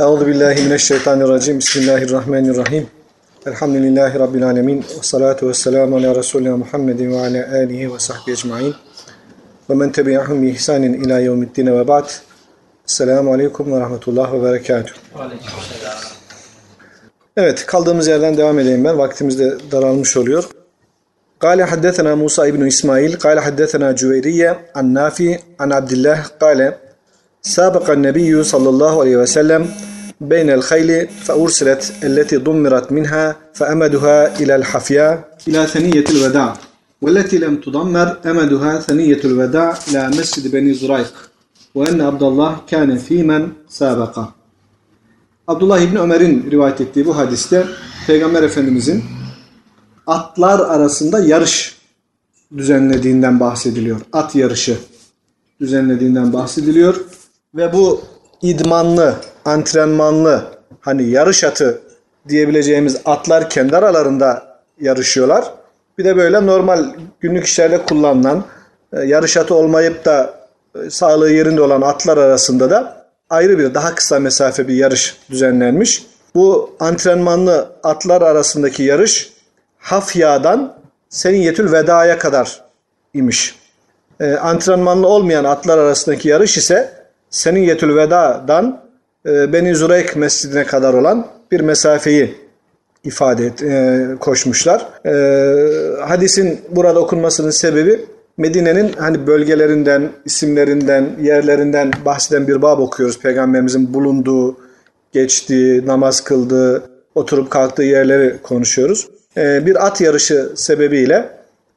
Euzu billahi mineşşeytanirracim. Bismillahirrahmanirrahim. Elhamdülillahi rabbil alamin. Ve salatu vesselamu ala resulina Muhammedin ve ala alihi ve sahbihi ecmaîn. Ve men tebi'ahum bi ihsanin ila yevmiddin ve ba'd. Esselamu aleyküm ve rahmetullah ve berekatuhu. Evet, kaldığımız yerden devam edeyim ben. Vaktimiz de daralmış oluyor. قال حدثنا موسى بن إسماعيل قال حدثنا جويرية عن نافي عن عبد الله قال سابق النبي صلى الله عليه وسلم بين الخيل فأرسلت التي ضمرت منها فأمدها إلى الحفياء إلى ثنية الوداع والتي لم تضمر أمدها ثنية الوداع إلى مسجد بني زريق وأن عبد الله كان في من سابقه Abdullah İbni Ömer'in rivayet ettiği bu hadiste Peygamber Efendimizin atlar arasında yarış düzenlediğinden bahsediliyor. At yarışı düzenlediğinden bahsediliyor. Ve bu idmanlı, antrenmanlı hani yarış atı diyebileceğimiz atlar kendi aralarında yarışıyorlar. Bir de böyle normal günlük işlerde kullanılan e, yarış atı olmayıp da e, sağlığı yerinde olan atlar arasında da ayrı bir daha kısa mesafe bir yarış düzenlenmiş. Bu antrenmanlı atlar arasındaki yarış Hafya'dan Seniyetül Veda'ya kadar imiş. E, antrenmanlı olmayan atlar arasındaki yarış ise Seniyetül Veda'dan e, Beni Zureyk Mescidine kadar olan bir mesafeyi ifade et, e, koşmuşlar. E, hadisin burada okunmasının sebebi Medine'nin hani bölgelerinden, isimlerinden, yerlerinden bahseden bir bab okuyoruz. Peygamberimizin bulunduğu, geçtiği, namaz kıldığı, oturup kalktığı yerleri konuşuyoruz. Bir at yarışı sebebiyle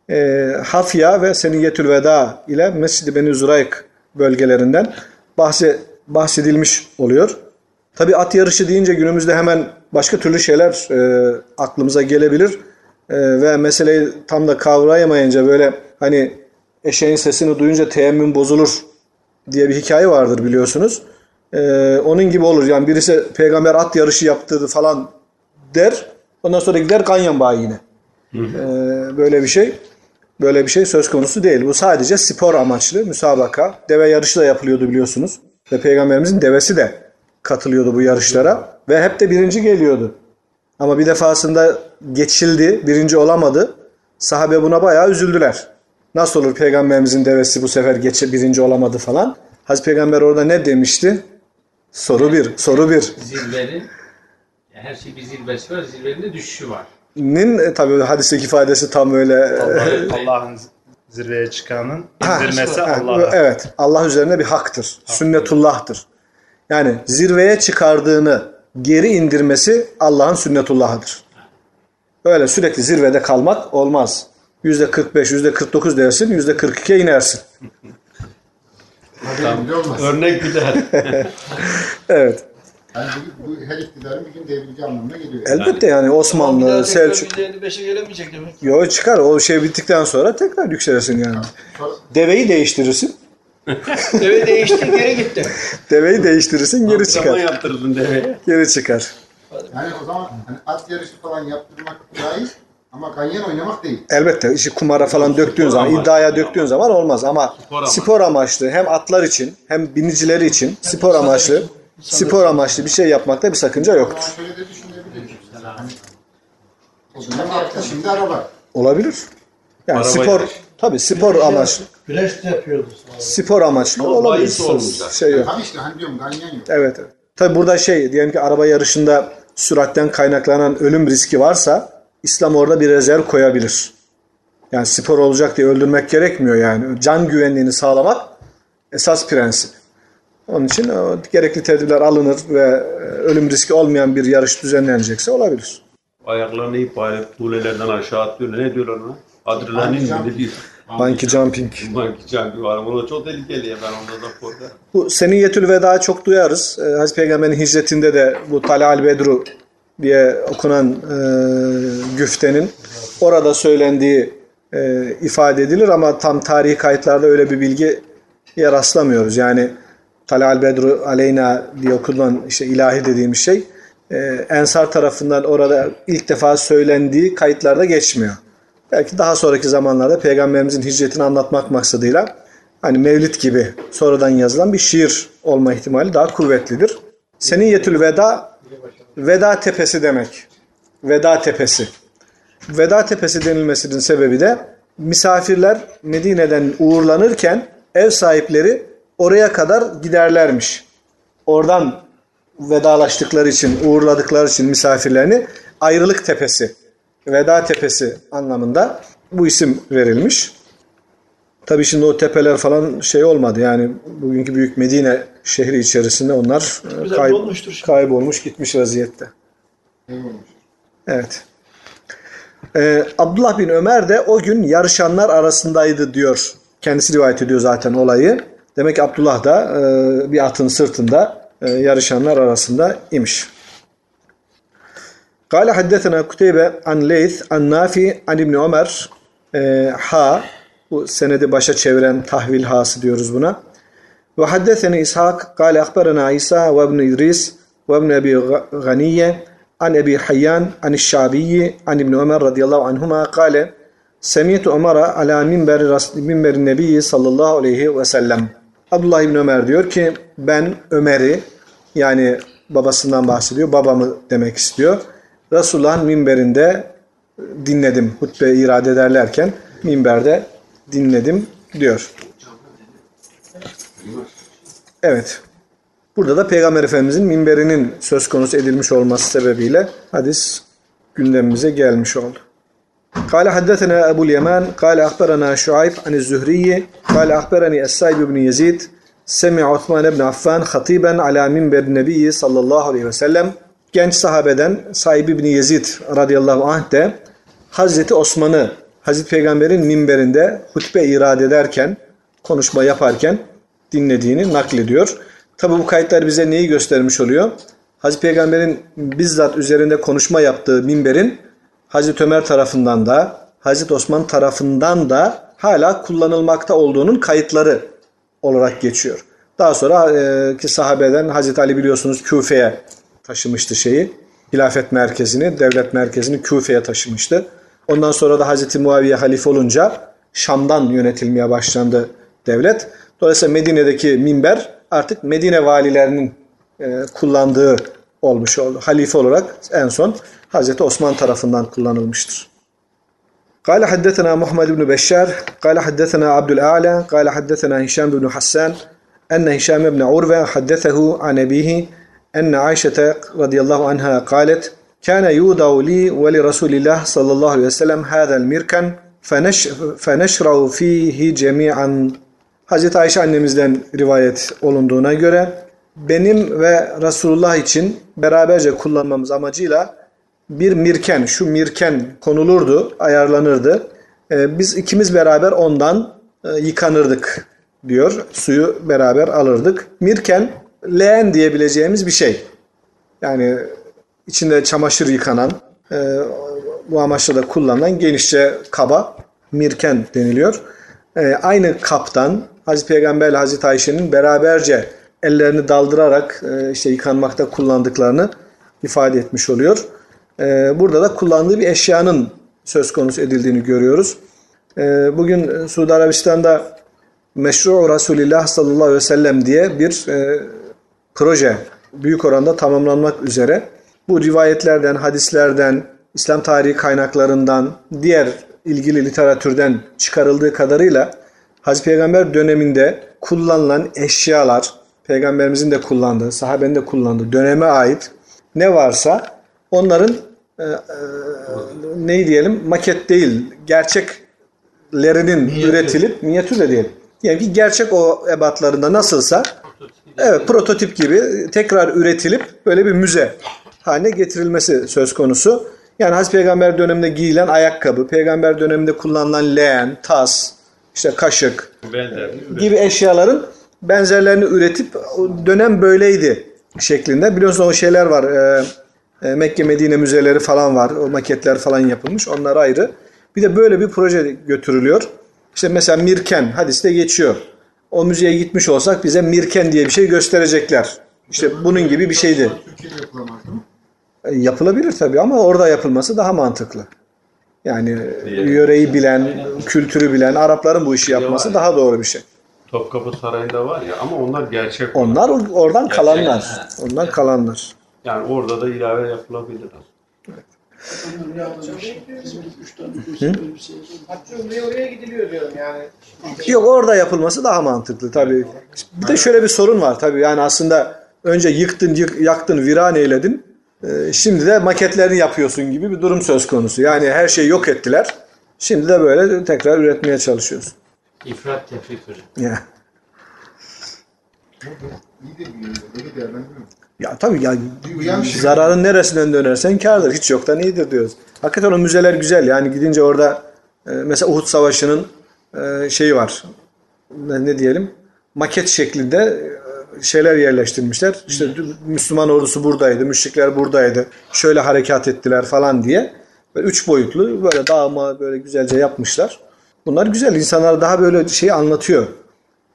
e, Hafya ve Seniyetül Veda ile Mescid-i Beni Zurayk bölgelerinden bahse, bahsedilmiş oluyor. Tabi at yarışı deyince günümüzde hemen başka türlü şeyler e, aklımıza gelebilir. E, ve meseleyi tam da kavrayamayınca böyle hani eşeğin sesini duyunca teyemmüm bozulur diye bir hikaye vardır biliyorsunuz. E, onun gibi olur. Yani birisi peygamber at yarışı yaptırdı falan der. Ondan sonra gider bağı yine. E, böyle bir şey. Böyle bir şey söz konusu değil. Bu sadece spor amaçlı müsabaka. Deve yarışı da yapılıyordu biliyorsunuz. Ve peygamberimizin devesi de katılıyordu bu yarışlara. Ve hep de birinci geliyordu. Ama bir defasında geçildi, birinci olamadı. Sahabe buna bayağı üzüldüler. Nasıl olur peygamberimizin devesi bu sefer geçe birinci olamadı falan. Hazreti Peygamber orada ne demişti? Soru bir, soru bir. Zirvenin her şey bir zirvesi var, zirvenin de düşüşü var. Nin e, tabii hadisteki ifadesi tam öyle e, Allah- Allah'ın zirveye çıkanın indirmesi Allah'a. Evet. Allah üzerine bir haktır. Sünnetullah'tır. Yani zirveye çıkardığını geri indirmesi Allah'ın sünnetullahıdır. Öyle sürekli zirvede kalmak olmaz. Yüzde 45, yüzde 49 dersin, yüzde 42'ye inersin. Örnek güzel. Evet. Yani bu, bu her iktidarın bir gün devrileceği anlamına geliyor. Elbette yani Osmanlı, Selçuk. %55'e gelemeyecek demek. Yo çıkar. O şey bittikten sonra tekrar yükselirsin yani. Sonra Deveyi değiştirirsin. Deve değişti geri gitti. Deveyi değiştirirsin geri Zaman çıkar. yaptırdın deveye. Geri çıkar. yani o zaman hani at yarışı falan yaptırmak caiz ama ganyan oynamak değil. Elbette işi kumara falan döktüğün zaman, amaçlı. iddiaya döktüğün zaman olmaz ama Spor spor amaçlı. amaçlı hem atlar için hem binicileri için spor amaçlı spor amaçlı bir şey yapmakta bir sakınca yoktur. Şöyle de düşünebilir. Hani, o şimdi araba. Olabilir. Yani Araba spor yarışı. tabii spor amaçlı Güreş de yapıyordu. spor amaçlı Ama olabilir. olmayacak. Şey yok. Tabii işte hani diyorum ganyan yok. Evet. evet. Tabii burada şey diyelim ki araba yarışında süratten kaynaklanan ölüm riski varsa İslam orada bir rezerv koyabilir. Yani spor olacak diye öldürmek gerekmiyor yani. Can güvenliğini sağlamak esas prensip. Onun için o gerekli tedbirler alınır ve e, ölüm riski olmayan bir yarış düzenlenecekse olabilir. Ayaklarını ip alıp kulelerden aşağı atlıyorlar. Ne diyorlar ona? Adrenalin gibi bir Banki jumping. banki canlı var. Da çok tehlikeli ya. Ben ondan da korkarım. Bu Seniyetül Veda'yı çok duyarız. Ee, Hazreti Peygamber'in hicretinde de bu Talal Bedru diye okunan e, güftenin orada söylendiği e, ifade edilir ama tam tarihi kayıtlarda öyle bir bilgiye rastlamıyoruz. Yani Talal Bedru Aleyna diye okunan işte ilahi dediğimiz şey e, Ensar tarafından orada ilk defa söylendiği kayıtlarda geçmiyor. Belki daha sonraki zamanlarda Peygamberimizin hicretini anlatmak maksadıyla hani Mevlid gibi sonradan yazılan bir şiir olma ihtimali daha kuvvetlidir. Seniyetül Veda Veda Tepesi demek. Veda Tepesi. Veda Tepesi denilmesinin sebebi de misafirler Medine'den uğurlanırken ev sahipleri oraya kadar giderlermiş. Oradan vedalaştıkları için, uğurladıkları için misafirlerini ayrılık tepesi, veda tepesi anlamında bu isim verilmiş. Tabii şimdi o tepeler falan şey olmadı yani bugünkü büyük Medine şehri içerisinde onlar e, olmuştur şimdi. kaybolmuş gitmiş vaziyette. Evet. Ee, Abdullah bin Ömer de o gün yarışanlar arasındaydı diyor. Kendisi rivayet ediyor zaten olayı. Demek ki Abdullah da e, bir atın sırtında e, yarışanlar arasında imiş. Kale haddetena Kuteybe an Leyth an Nafi an İbni Ömer e, ha bu senedi başa çeviren tahvil hası diyoruz buna. Ve haddeteni İshak kale akberena İsa ve İbni İdris ve İbni Ebi Ganiye an Ebi Hayyan an Şabiyi an İbni Ömer radıyallahu anhuma kale Semiyetu Ömer'e ala minberi, minberi Nebi sallallahu aleyhi ve sellem. Abdullah İbn Ömer diyor ki ben Ömer'i yani babasından bahsediyor. Babamı demek istiyor. Resulullah'ın minberinde dinledim. Hutbe irade ederlerken minberde dinledim diyor. Evet. Burada da Peygamber Efendimizin minberinin söz konusu edilmiş olması sebebiyle hadis gündemimize gelmiş oldu. قال حدثنا أبو اليمان قال أخبرنا شعيب عن الزهري قال أخبرني السائب بن يزيد سمع عثمان بن عفان خطيبا على منبر النبي صلى الله عليه وسلم genç sahabeden Saib bin Yezid radıyallahu anh de Hazreti Osman'ı Hazreti Peygamber'in minberinde hutbe irade ederken, konuşma yaparken dinlediğini naklediyor. Tabi bu kayıtlar bize neyi göstermiş oluyor? Hazreti Peygamber'in bizzat üzerinde konuşma yaptığı minberin Hazreti Ömer tarafından da Hazreti Osman tarafından da hala kullanılmakta olduğunun kayıtları olarak geçiyor. Daha sonra e, ki sahabeden Hazreti Ali biliyorsunuz Küfe'ye taşımıştı şeyi. Hilafet merkezini, devlet merkezini Küfe'ye taşımıştı. Ondan sonra da Hazreti Muaviye halife olunca Şam'dan yönetilmeye başlandı devlet. Dolayısıyla Medine'deki minber artık Medine valilerinin e, kullandığı olmuş oldu. Halife olarak en son Hazreti Osman tarafından kullanılmıştır. قال حدثنا محمد بن بشار قال حدثنا عبد الأعلى قال حدثنا هشام بن حسان أن هشام بن عروة حدثه عن أبيه أن عائشة رضي الله عنها قالت كان يوضع لي ولرسول الله صلى الله عليه وسلم هذا المركن فنش فنشرع فيه جميعا Hazreti Ayşe annemizden rivayet olunduğuna göre benim ve Resulullah için beraberce kullanmamız amacıyla bir mirken, şu mirken konulurdu, ayarlanırdı. Ee, biz ikimiz beraber ondan e, yıkanırdık diyor. Suyu beraber alırdık. Mirken, leğen diyebileceğimiz bir şey. Yani içinde çamaşır yıkanan, e, bu amaçla da kullanılan genişçe kaba mirken deniliyor. E, aynı kaptan Hazreti Peygamber ile Hazreti Ayşe'nin beraberce ellerini daldırarak işte yıkanmakta kullandıklarını ifade etmiş oluyor. E, burada da kullandığı bir eşyanın söz konusu edildiğini görüyoruz. E, bugün Suudi Arabistan'da Meşru Resulillah sallallahu aleyhi ve sellem diye bir e, proje büyük oranda tamamlanmak üzere. Bu rivayetlerden, hadislerden, İslam tarihi kaynaklarından, diğer ilgili literatürden çıkarıldığı kadarıyla Hazreti Peygamber döneminde kullanılan eşyalar, Peygamberimizin de kullandığı, sahabenin de kullandığı döneme ait ne varsa onların e, e, neyi diyelim maket değil, gerçeklerinin Minyatür. üretilip, minyatür de diyelim. Yani ki gerçek o ebatlarında nasılsa Evet prototip gibi tekrar üretilip böyle bir müze haline getirilmesi söz konusu. Yani Hazreti Peygamber döneminde giyilen ayakkabı, Peygamber döneminde kullanılan leğen, tas, işte kaşık Benzer. gibi eşyaların benzerlerini üretip dönem böyleydi şeklinde. Biliyorsunuz o şeyler var. e, Mekke Medine müzeleri falan var. O maketler falan yapılmış. Onlar ayrı. Bir de böyle bir proje götürülüyor. İşte mesela Mirken hadiste geçiyor. O müzeye gitmiş olsak bize Mirken diye bir şey gösterecekler. İşte bunun gibi bir şeydi. E, Yapılabilir tabii ama orada yapılması daha mantıklı. Yani yöreyi bilen, kültürü bilen Arapların bu işi yapması daha doğru bir şey. Topkapı Sarayı'nda var ya ama onlar gerçek. Onlar or- oradan Gerçek, kalanlar. Ondan kalanlar. Yani orada da ilave yapılabilir. Hatta ömreye oraya gidiliyor diyorum yani. Yok orada yapılması daha mantıklı tabii. Bir de şöyle bir sorun var tabii. Yani aslında önce yıktın, yık- yaktın, viran eyledin. Ee, Şimdi de maketlerini yapıyorsun gibi bir durum söz konusu. Yani her şeyi yok ettiler. Şimdi de böyle tekrar üretmeye çalışıyorsun. İfrat hocam. Ya, İyi de. Ya tabii ya Uyan şey. zararın neresinden dönersen kârdır. Hiç yoktan iyidir diyoruz. Hakikaten o müzeler güzel. Yani gidince orada e, mesela Uhud Savaşı'nın e, şeyi var. Ne, diyelim? Maket şeklinde e, şeyler yerleştirmişler. İşte Müslüman ordusu buradaydı, müşrikler buradaydı. Şöyle harekat ettiler falan diye. Böyle üç boyutlu böyle dağıma böyle güzelce yapmışlar. Bunlar güzel. İnsanlar daha böyle şeyi anlatıyor.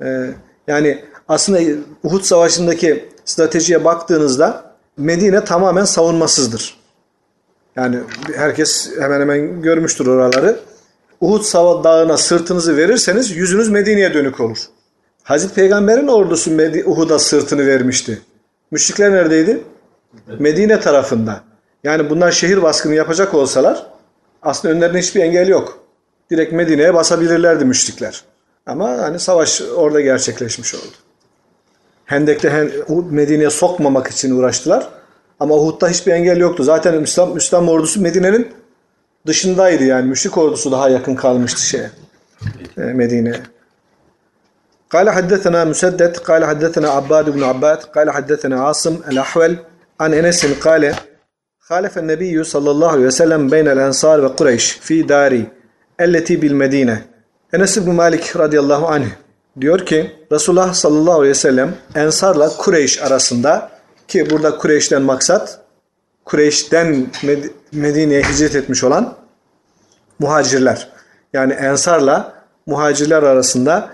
Ee, yani aslında Uhud Savaşı'ndaki stratejiye baktığınızda Medine tamamen savunmasızdır. Yani herkes hemen hemen görmüştür oraları. Uhud Dağı'na sırtınızı verirseniz yüzünüz Medine'ye dönük olur. Hazreti Peygamber'in ordusu Uhud'a sırtını vermişti. Müşrikler neredeydi? Medine tarafında. Yani bunlar şehir baskını yapacak olsalar aslında önlerinde hiçbir engel yok. Direkt Medine'ye basabilirlerdi müşrikler. Ama hani savaş orada gerçekleşmiş oldu. Hendek'te Hen- Uhud Medine'ye sokmamak için uğraştılar. Ama Uhud'da hiçbir engel yoktu. Zaten Müslüman, Müslüman ordusu Medine'nin dışındaydı yani. Müşrik ordusu daha yakın kalmıştı şeye. e, Medine'ye. قال حدثنا مسدد قال حدثنا عباد بن عباد قال حدثنا عاصم الأحول عن أنس قال خالف النبي صلى الله عليه وسلم بين الأنصار وقريش في داري التي بالمدينة Enes İbn Malik radıyallahu anh diyor ki Resulullah sallallahu aleyhi ve sellem Ensar'la Kureyş arasında ki burada Kureyş'ten maksat Kureyş'ten Med- Medine'ye hicret etmiş olan muhacirler. Yani Ensar'la muhacirler arasında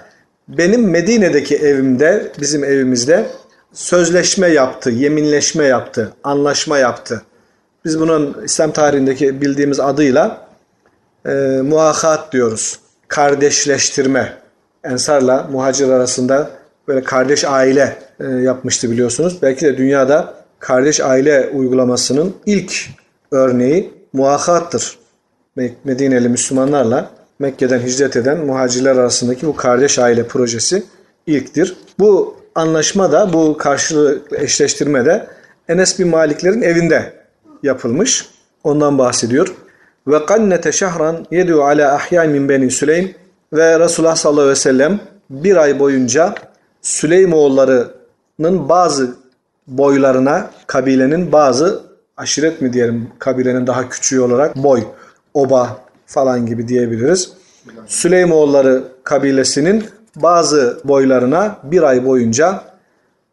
benim Medine'deki evimde, bizim evimizde sözleşme yaptı, yeminleşme yaptı, anlaşma yaptı. Biz bunun İslam tarihindeki bildiğimiz adıyla e, muakat diyoruz. Kardeşleştirme. Ensar'la muhacir arasında böyle kardeş aile e, yapmıştı biliyorsunuz. Belki de dünyada kardeş aile uygulamasının ilk örneği muakattır. Me- Medineli Müslümanlarla Mekke'den hicret eden muhacirler arasındaki bu kardeş aile projesi ilktir. Bu anlaşma da bu karşılıklı eşleştirme de Enes bin Maliklerin evinde yapılmış. Ondan bahsediyor. Ve kannete şehran yedu ala ahya min beni Süleym ve Resulullah sallallahu aleyhi ve sellem bir ay boyunca Süleymoğullarının bazı boylarına kabilenin bazı aşiret mi diyelim kabilenin daha küçüğü olarak boy, oba falan gibi diyebiliriz. Süleymoğulları kabilesinin bazı boylarına bir ay boyunca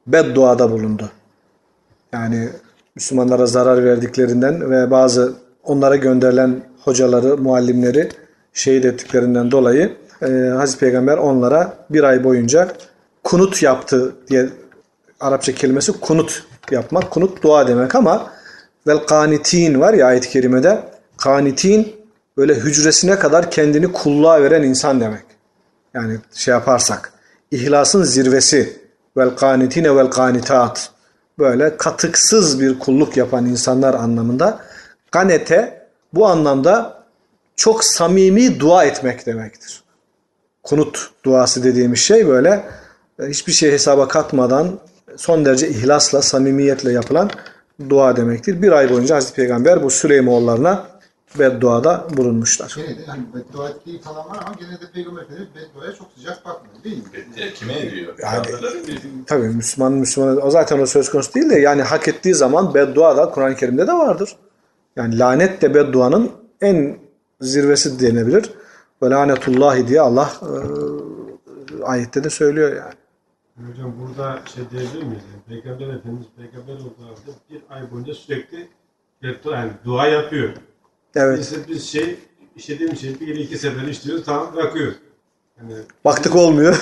bedduada bulundu. Yani Müslümanlara zarar verdiklerinden ve bazı onlara gönderilen hocaları, muallimleri şehit ettiklerinden dolayı e, Hazreti Peygamber onlara bir ay boyunca kunut yaptı diye Arapça kelimesi kunut yapmak. Kunut dua demek ama vel kanitin var ya ayet-i kerimede kanitin böyle hücresine kadar kendini kulluğa veren insan demek. Yani şey yaparsak ihlasın zirvesi vel kanitine vel kanitat böyle katıksız bir kulluk yapan insanlar anlamında kanete bu anlamda çok samimi dua etmek demektir. Kunut duası dediğimiz şey böyle e, hiçbir şey hesaba katmadan son derece ihlasla, samimiyetle yapılan dua demektir. Bir ay boyunca Hazreti Peygamber bu Süleymoğullarına bedduada bulunmuşlar. Gene de hani beddua ettiği falan var ama gene de Peygamber Efendimiz bedduaya çok sıcak bakmıyor değil mi? E, Kime ediyor? Yani-? Tabii Müslüman Müslümana o zaten o söz konusu değil de yani hak ettiği zaman beddua da Kur'an-ı Kerim'de de vardır. Yani lanet de bedduanın en zirvesi denebilir. Ve lanetullahi diye Allah e, ayette de söylüyor yani. Hocam burada şey diyebilir miyiz? Yani Peygamber Efendimiz peygamber olduğu bir ay boyunca sürekli yani dua yapıyor. Evet. Biz, biz şey, işlediğimiz şey bir iki sefer işliyoruz tamam bırakıyoruz. Yani, Baktık olmuyor.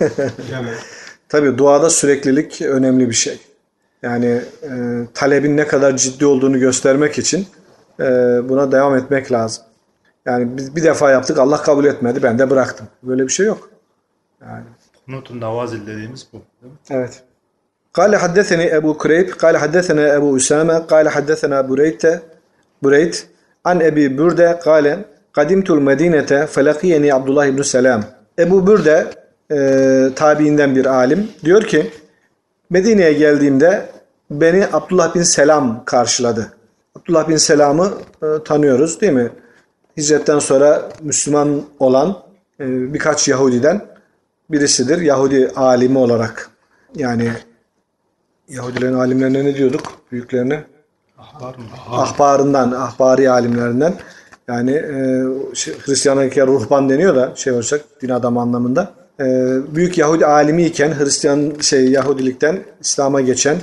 yani Tabii duada süreklilik önemli bir şey. Yani e, talebin ne kadar ciddi olduğunu göstermek için e, buna devam etmek lazım. Yani biz bir defa yaptık Allah kabul etmedi ben de bıraktım. Böyle bir şey yok. Yani Kunutun Navazil dediğimiz bu. Değil mi? Evet. قال حدثني أبو كريب قال حدثنا أبو أسامة قال حدثنا بريت بريت عن أبي بردة قال قدمت المدينة فلقيني عبد الله بن سلام Ebu Bürde e, tabiinden bir alim diyor ki Medine'ye geldiğimde beni Abdullah bin Selam karşıladı. Abdullah bin Selam'ı e, tanıyoruz değil mi? Hicretten sonra Müslüman olan e, birkaç Yahudiden birisidir. Yahudi alimi olarak. Yani Yahudilerin alimlerine ne diyorduk? Büyüklerine? Ahbar mı? Ahbarından, ahbari alimlerinden. Yani e, şey, Hristiyanlıkya ruhban deniyor da şey olacak din adamı anlamında. E, büyük Yahudi alimi iken Hristiyan şey Yahudilikten İslam'a geçen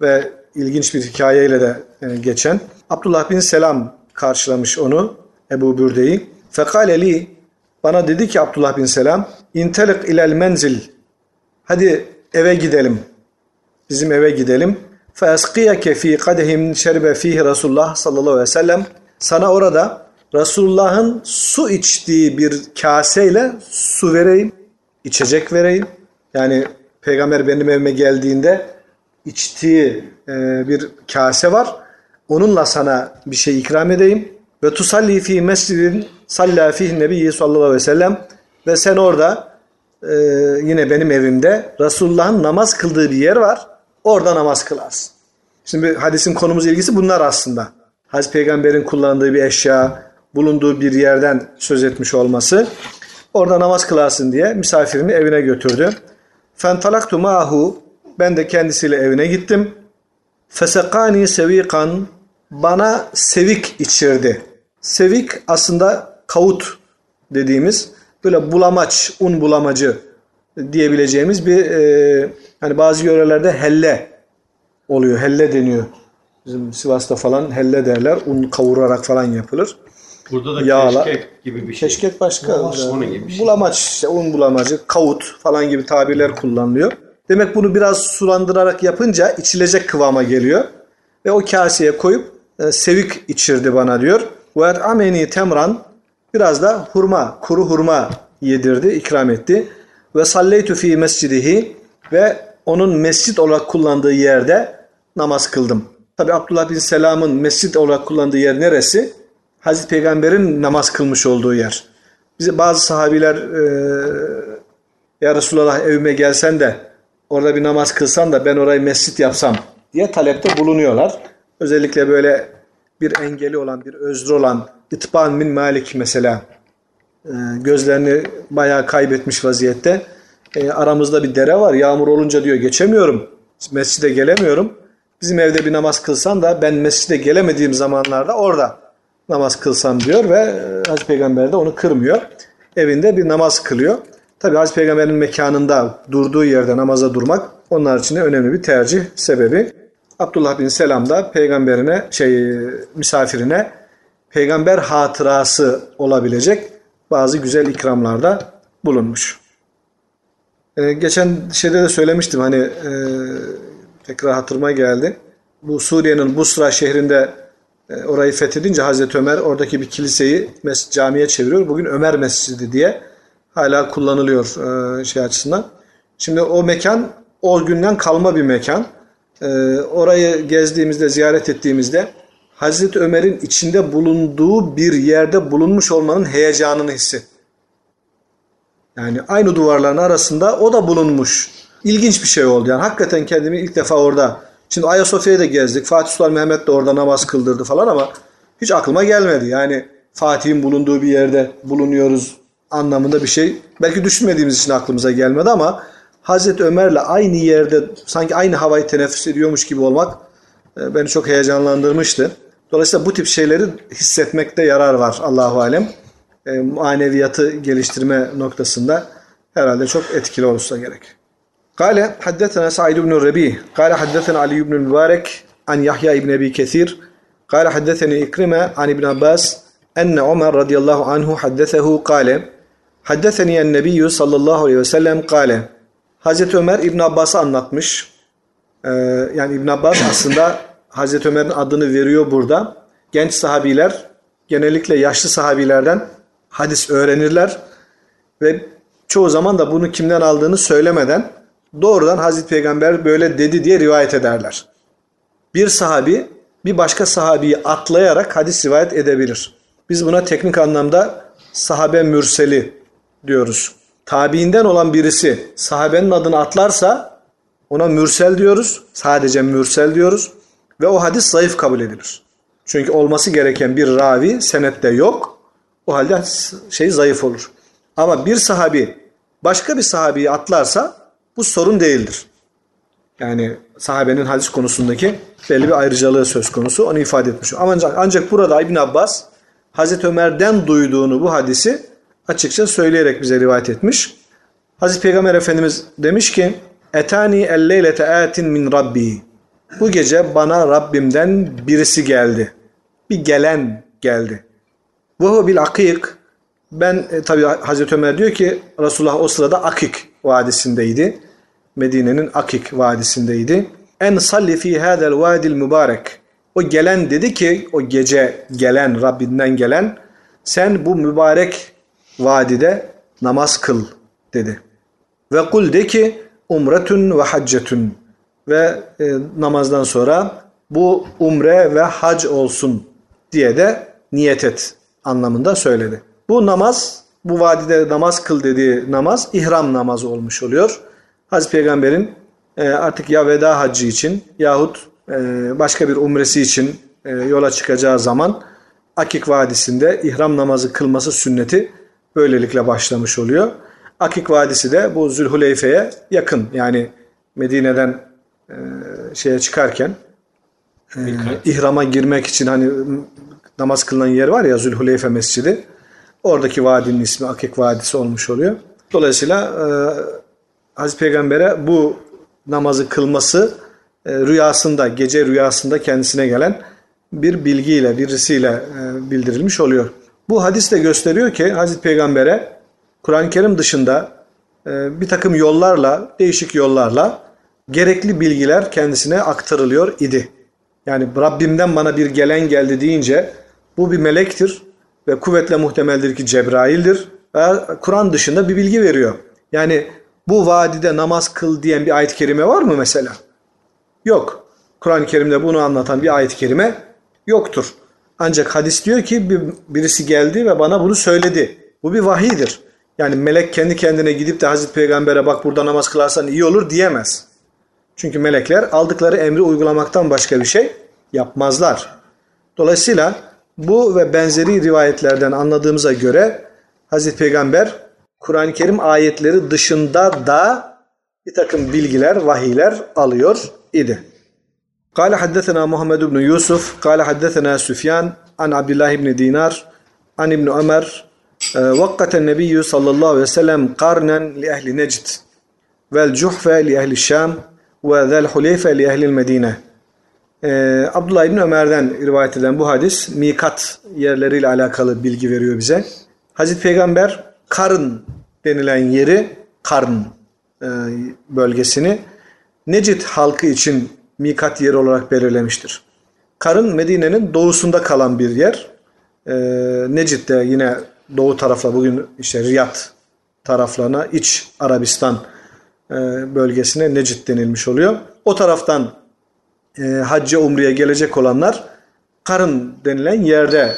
ve ilginç bir hikayeyle de e, geçen Abdullah bin Selam karşılamış onu Ebu Bürde'yi. Fekale li bana dedi ki Abdullah bin Selam intelik ilel menzil hadi eve gidelim. Bizim eve gidelim. Feeskiyeke fi kadehim şerbe fihi Resulullah sallallahu aleyhi ve sellem sana orada Resulullah'ın su içtiği bir kaseyle su vereyim, içecek vereyim. Yani peygamber benim evime geldiğinde içtiği e, bir kase var. Onunla sana bir şey ikram edeyim. Ve tusalli fi mescidin salla fihi nebiyyi sallallahu aleyhi ve sellem. Ve sen orada e, yine benim evimde Resulullah'ın namaz kıldığı bir yer var. Orada namaz kılarsın. Şimdi hadisin konumuz ilgisi bunlar aslında. Hazreti Peygamber'in kullandığı bir eşya, bulunduğu bir yerden söz etmiş olması. Orada namaz kılarsın diye misafirini evine götürdü. Fentalaktu ma'hu ben de kendisiyle evine gittim. Fesekani sevikan bana sevik içirdi. Sevik aslında kavut dediğimiz böyle bulamaç, un bulamacı diyebileceğimiz bir e, hani bazı yörelerde helle oluyor. Helle deniyor. Bizim Sivas'ta falan helle derler. Un kavurarak falan yapılır. Burada da Yağla. keşkek gibi bir şey. Keşkek başka. Onun gibi bir şey. Bulamaç, işte un bulamacı, kavut falan gibi tabirler kullanılıyor. Demek bunu biraz sulandırarak yapınca içilecek kıvama geliyor. Ve o kaseye koyup e, sevik içirdi bana diyor. Ve ameni temran biraz da hurma, kuru hurma yedirdi, ikram etti. Ve salleytu fi mescidihi ve onun mescit olarak kullandığı yerde namaz kıldım. Tabi Abdullah bin Selam'ın mescit olarak kullandığı yer neresi? Hazreti Peygamber'in namaz kılmış olduğu yer. Bize bazı sahabiler e, ya Resulallah evime gelsen de orada bir namaz kılsan da ben orayı mescit yapsam diye talepte bulunuyorlar. Özellikle böyle bir engeli olan, bir özrü olan İtban min Malik mesela e, gözlerini bayağı kaybetmiş vaziyette. E, aramızda bir dere var. Yağmur olunca diyor geçemiyorum. Mescide gelemiyorum. Bizim evde bir namaz kılsan da ben mescide gelemediğim zamanlarda orada namaz kılsam diyor ve e, Hazreti Peygamber de onu kırmıyor. Evinde bir namaz kılıyor. Tabi Hazreti Peygamber'in mekanında durduğu yerde namaza durmak onlar için de önemli bir tercih sebebi. Abdullah bin Selam da peygamberine şey misafirine peygamber hatırası olabilecek bazı güzel ikramlarda bulunmuş. Ee, geçen şeyde de söylemiştim hani e, tekrar hatırıma geldi. Bu Suriye'nin Busra şehrinde e, orayı fethedince Hazreti Ömer oradaki bir kiliseyi mes camiye çeviriyor. Bugün Ömer Mescidi diye hala kullanılıyor e, şey açısından. Şimdi o mekan o günden kalma bir mekan. E, orayı gezdiğimizde, ziyaret ettiğimizde Hazreti Ömer'in içinde bulunduğu bir yerde bulunmuş olmanın heyecanını hissettim. Yani aynı duvarların arasında o da bulunmuş. İlginç bir şey oldu. Yani hakikaten kendimi ilk defa orada. Şimdi Ayasofya'yı da gezdik. Fatih Sultan Mehmet de orada namaz kıldırdı falan ama hiç aklıma gelmedi. Yani Fatih'in bulunduğu bir yerde bulunuyoruz anlamında bir şey. Belki düşünmediğimiz için aklımıza gelmedi ama Hazreti Ömer'le aynı yerde sanki aynı havayı teneffüs ediyormuş gibi olmak e, beni çok heyecanlandırmıştı. Dolayısıyla bu tip şeyleri hissetmekte yarar var Allahu alem. E, maneviyatı geliştirme noktasında herhalde çok etkili olursa gerek. Kale haddetena Sa'id ibn Rabi, kale haddetena Ali ibn Mübarek an Yahya ibn Ebi Kesir, kale haddetena İkrime an İbn Abbas enne Ömer radıyallahu anhu haddesehu kale haddeteni en Nebiyyü sallallahu aleyhi ve sellem kale Hazreti Ömer İbn Abbas'a anlatmış. Ee, yani İbn Abbas aslında Hazreti Ömer'in adını veriyor burada. Genç sahabiler genellikle yaşlı sahabilerden hadis öğrenirler ve çoğu zaman da bunu kimden aldığını söylemeden doğrudan Hazreti Peygamber böyle dedi diye rivayet ederler. Bir sahabi bir başka sahabiyi atlayarak hadis rivayet edebilir. Biz buna teknik anlamda sahabe mürseli diyoruz. Tabiinden olan birisi sahabenin adını atlarsa ona mürsel diyoruz. Sadece mürsel diyoruz. Ve o hadis zayıf kabul edilir. Çünkü olması gereken bir ravi senette yok. O halde şey zayıf olur. Ama bir sahabi başka bir sahabiyi atlarsa bu sorun değildir. Yani sahabenin hadis konusundaki belli bir ayrıcalığı söz konusu. Onu ifade etmiş. Ancak, ancak burada İbn Abbas Hazreti Ömer'den duyduğunu bu hadisi açıkça söyleyerek bize rivayet etmiş. Hazreti Peygamber Efendimiz demiş ki Etani elleylete atin min rabbi. Bu gece bana Rabbimden birisi geldi. Bir gelen geldi. Ve bil akik. Ben e, tabi Hazreti Ömer diyor ki Resulullah o sırada Akik vadisindeydi. Medine'nin Akik vadisindeydi. En salli fi hadel vadil mübarek. O gelen dedi ki o gece gelen Rabbinden gelen sen bu mübarek vadide namaz kıl dedi. Ve kul de ki umretun ve haccetun ve e, namazdan sonra bu umre ve hac olsun diye de niyet et anlamında söyledi. Bu namaz, bu vadide namaz kıl dediği namaz ihram namazı olmuş oluyor. Hazreti Peygamber'in e, artık ya veda haccı için yahut e, başka bir umresi için e, yola çıkacağı zaman Akik Vadisi'nde ihram namazı kılması sünneti böylelikle başlamış oluyor. Akik Vadisi de bu Zülhuleyfe'ye yakın yani Medine'den e, şeye çıkarken e, ihrama girmek için hani namaz kılınan yer var ya Zülhuleyfe Mescidi. Oradaki vadinin ismi Akik Vadisi olmuş oluyor. Dolayısıyla e, Hazreti Peygamber'e bu namazı kılması e, rüyasında, gece rüyasında kendisine gelen bir bilgiyle, birisiyle e, bildirilmiş oluyor. Bu hadis de gösteriyor ki Hazreti Peygamber'e Kur'an-ı Kerim dışında e, bir takım yollarla, değişik yollarla gerekli bilgiler kendisine aktarılıyor idi. Yani Rabbimden bana bir gelen geldi deyince bu bir melektir ve kuvvetle muhtemeldir ki Cebrail'dir. Kur'an dışında bir bilgi veriyor. Yani bu vadide namaz kıl diyen bir ayet-i kerime var mı mesela? Yok. Kur'an-ı Kerim'de bunu anlatan bir ayet-i kerime yoktur. Ancak hadis diyor ki bir, birisi geldi ve bana bunu söyledi. Bu bir vahidir. Yani melek kendi kendine gidip de Hazreti Peygamber'e bak burada namaz kılarsan iyi olur diyemez. Çünkü melekler aldıkları emri uygulamaktan başka bir şey yapmazlar. Dolayısıyla bu ve benzeri rivayetlerden anladığımıza göre Hazreti Peygamber Kur'an-ı Kerim ayetleri dışında da bir takım bilgiler, vahiyler alıyor idi. قال حدثنا محمد بن يوسف قال حدثنا سفيان عن عبد الله بن دينار عن ابن عمر وقت النبي صلى الله عليه وسلم قرنا لأهل نجد والجحفة لأهل الشام وذا الحليفة لأهل المدينة ee, Abdullah İbni Ömer'den rivayet eden bu hadis mikat yerleriyle alakalı bilgi veriyor bize. Hazreti Peygamber Karın denilen yeri Karn e, bölgesini Necid halkı için mikat yeri olarak belirlemiştir. Karın Medine'nin doğusunda kalan bir yer. E, Necid de yine doğu tarafla bugün işte Riyad taraflarına iç Arabistan e, bölgesine Necid denilmiş oluyor. O taraftan e, hacca umreye gelecek olanlar Karın denilen yerde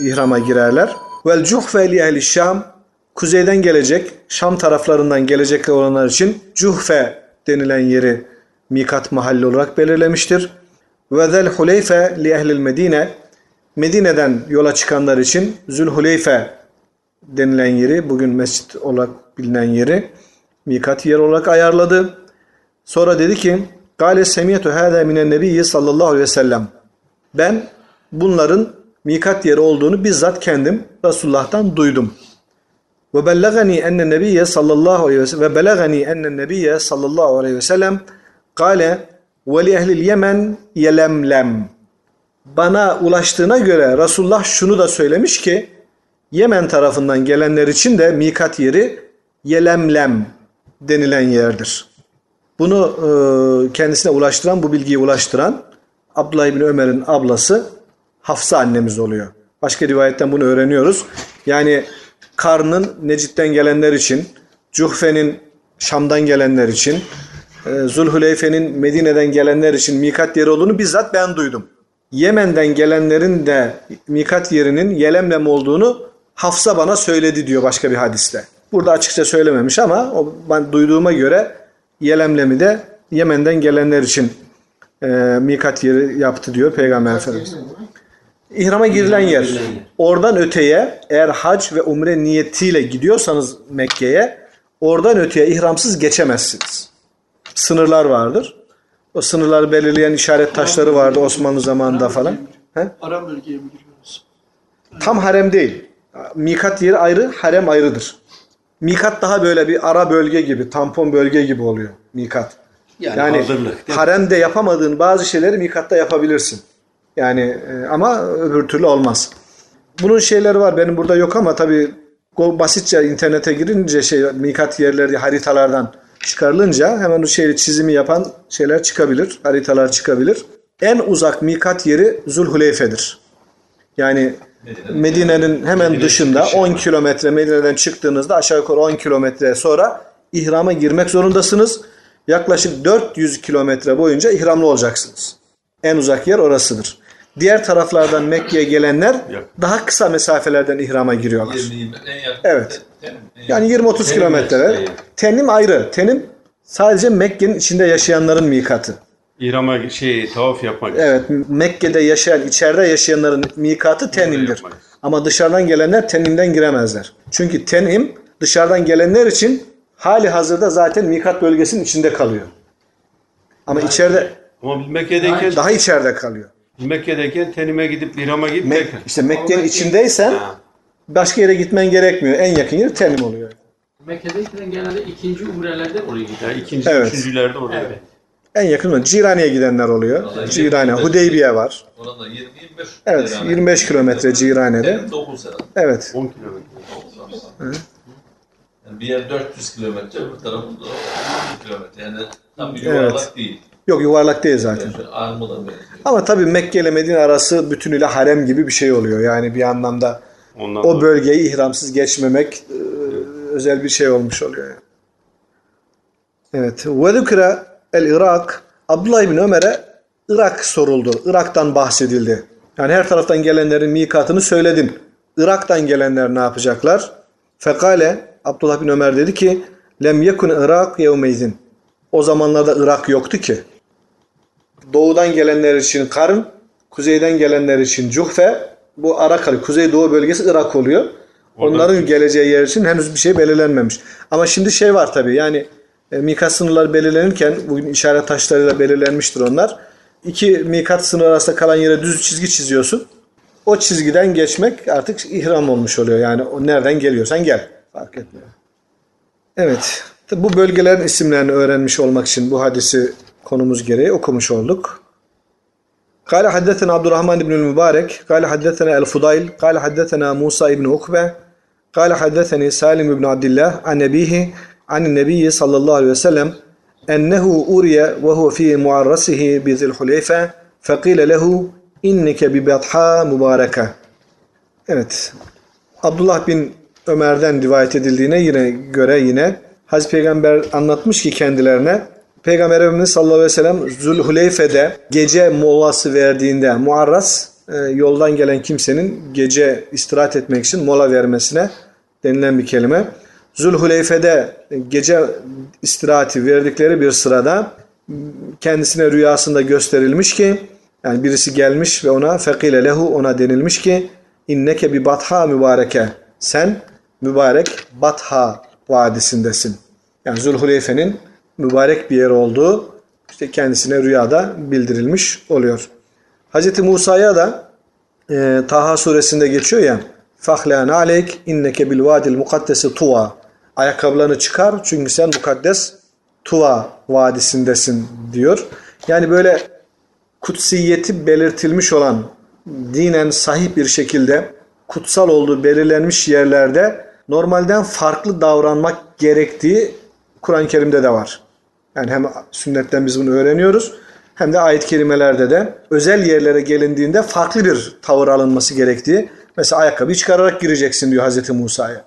ihrama girerler. Vel cuhfe li ehli Şam kuzeyden gelecek, Şam taraflarından gelecek olanlar için Cuhfe denilen yeri mikat mahalli olarak belirlemiştir. Ve zel Huleyfe li ehlil Medine Medine'den yola çıkanlar için Zülhuleyfe denilen yeri, bugün mescit olarak bilinen yeri mikat yer olarak ayarladı. Sonra dedi ki Gale semiyetu hâzâ minen nebiyyi sallallahu aleyhi ve sellem. Ben bunların mikat yeri olduğunu bizzat kendim Resulullah'tan duydum. Ve bellagani enne nebiyye sallallahu aleyhi ve sellem ve belagani enne nebiyye sallallahu aleyhi ve sellem kâle ve li ehlil yemen yelemlem. Bana ulaştığına göre Resulullah şunu da söylemiş ki Yemen tarafından gelenler için de mikat yeri Yelemlem denilen yerdir. Bunu e, kendisine ulaştıran, bu bilgiyi ulaştıran Abdullah İbni Ömer'in ablası Hafsa annemiz oluyor. Başka rivayetten bunu öğreniyoruz. Yani Karn'ın Necid'den gelenler için Cuhfe'nin Şam'dan gelenler için, e, Zulhuleyfe'nin Medine'den gelenler için mikat yeri olduğunu bizzat ben duydum. Yemen'den gelenlerin de mikat yerinin Yelemlem olduğunu Hafsa bana söyledi diyor başka bir hadiste. Burada açıkça söylememiş ama o ben duyduğuma göre Yelemlem'i de Yemen'den gelenler için e, mikat yeri yaptı diyor Peygamber Efendimiz. İhrama girilen yer. girilen yer. Oradan öteye eğer hac ve umre niyetiyle gidiyorsanız Mekke'ye oradan öteye ihramsız geçemezsiniz. Sınırlar vardır. O sınırları belirleyen işaret taşları vardı Osmanlı zamanında falan. He? Aram bölgeye mi giriyoruz? Tam harem değil. Mikat yeri ayrı, harem ayrıdır. Mikat daha böyle bir ara bölge gibi, tampon bölge gibi oluyor mikat. Yani, Yani hazırlık. haremde yapamadığın bazı şeyleri mikatta yapabilirsin. Yani e, ama öbür türlü olmaz. Bunun şeyleri var. Benim burada yok ama tabii basitçe internete girince şey mikat yerleri haritalardan çıkarılınca hemen o şey çizimi yapan şeyler çıkabilir. Haritalar çıkabilir. En uzak mikat yeri Zulhuleyfe'dir. Yani Medine'nin hemen dışında 10 kilometre Medine'den çıktığınızda aşağı yukarı 10 kilometre sonra ihrama girmek zorundasınız. Yaklaşık 400 kilometre boyunca ihramlı olacaksınız. En uzak yer orasıdır. Diğer taraflardan Mekke'ye gelenler daha kısa mesafelerden ihrama giriyorlar. 20 en yakın. Evet. Yani yakın. 20-30 Tenim kilometreler. Tenim ayrı. Tenim sadece Mekke'nin içinde yaşayanların mikatı. İhrama şey tavaf yapmak. Evet, Mekke'de yaşayan, içeride yaşayanların mikatı tenimdir. Ama dışarıdan gelenler tenimden giremezler. Çünkü tenim dışarıdan gelenler için hali hazırda zaten mikat bölgesinin içinde kalıyor. Ama içeride Ama Mekke'deyken, daha içeride kalıyor. Mekke'deyken tenime gidip ihrama gidip Mek, işte Mekke'nin içindeysen başka yere gitmen gerekmiyor. En yakın yer tenim oluyor. Mekke'deyken genelde ikinci umrelerde oraya gidiyor. Yani ikinci, Evet. üçüncülerde orada. Evet. En yakın mı? Cirane'ye gidenler oluyor. Vallahi Cirane, Hudeybiye var. Orada 20-25. Evet, 25 kilometre Cirane'de. Tenim 9 herhalde. Evet. 10 kilometre. Yani bir yer 400 kilometre, öbür tarafı da 100 kilometre. Yani tam bir Evet. yuvarlak değil. Yok yuvarlak değil zaten. Yani benziyor. Ama tabii Mekke ile Medine arası bütünüyle harem gibi bir şey oluyor. Yani bir anlamda Ondan o bölgeyi ihramsız geçmemek e, özel bir şey olmuş oluyor. Yani. Evet. Ve zükre el Irak. Abdullah bin Ömer'e Irak soruldu. Irak'tan bahsedildi. Yani her taraftan gelenlerin mikatını söyledin. Irak'tan gelenler ne yapacaklar? Fekale Abdullah bin Ömer dedi ki lem yekun Irak yevmeydin. O zamanlarda Irak yoktu ki. Doğudan gelenler için Karın, kuzeyden gelenler için Cuhfe, bu Arakali, kuzeydoğu bölgesi Irak oluyor. Onların geleceği yer için henüz bir şey belirlenmemiş. Ama şimdi şey var tabii yani e, mikat sınırları belirlenirken bugün işaret taşlarıyla belirlenmiştir onlar. İki mikat sınırı arasında kalan yere düz çizgi çiziyorsun. O çizgiden geçmek artık ihram olmuş oluyor. Yani o nereden geliyorsan gel. Fark etmiyor. Evet. Bu bölgelerin isimlerini öğrenmiş olmak için bu hadisi konumuz gereği okumuş olduk. قال حدثنا عبد الرحمن بن المبارك قال حدثنا الفضيل قال حدثنا موسى بن عقبة قال حدثني سالم بن عبد الله عن أبيه عن النبي صلى الله عليه وسلم أنه أوري وهو في معرسه بذي الحليفة فقيل له إنك ببطحاء مباركة Evet. Abdullah bin Ömer'den rivayet edildiğine yine göre yine Hazreti Peygamber anlatmış ki kendilerine Peygamber Efendimiz sallallahu aleyhi ve sellem Zülhuleyfe'de gece molası verdiğinde muarras e, yoldan gelen kimsenin gece istirahat etmek için mola vermesine denilen bir kelime. Zülhuleyfe'de gece istirahati verdikleri bir sırada kendisine rüyasında gösterilmiş ki yani birisi gelmiş ve ona fekile lehu ona denilmiş ki inneke bi batha mübareke sen mübarek Batha vadisindesin. Yani Zulhuleyfe'nin mübarek bir yer olduğu işte kendisine rüyada bildirilmiş oluyor. Hz. Musa'ya da e, Taha suresinde geçiyor ya فَخْلَانَ عَلَيْكَ اِنَّكَ بِالْوَادِ الْمُقَدَّسِ Tuva Ayakkabılarını çıkar çünkü sen mukaddes Tuva vadisindesin diyor. Yani böyle kutsiyeti belirtilmiş olan dinen sahih bir şekilde kutsal olduğu belirlenmiş yerlerde normalden farklı davranmak gerektiği Kur'an-ı Kerim'de de var. Yani hem sünnetten biz bunu öğreniyoruz hem de ayet-i kerimelerde de özel yerlere gelindiğinde farklı bir tavır alınması gerektiği. Mesela ayakkabıyı çıkararak gireceksin diyor Hz. Musa'ya.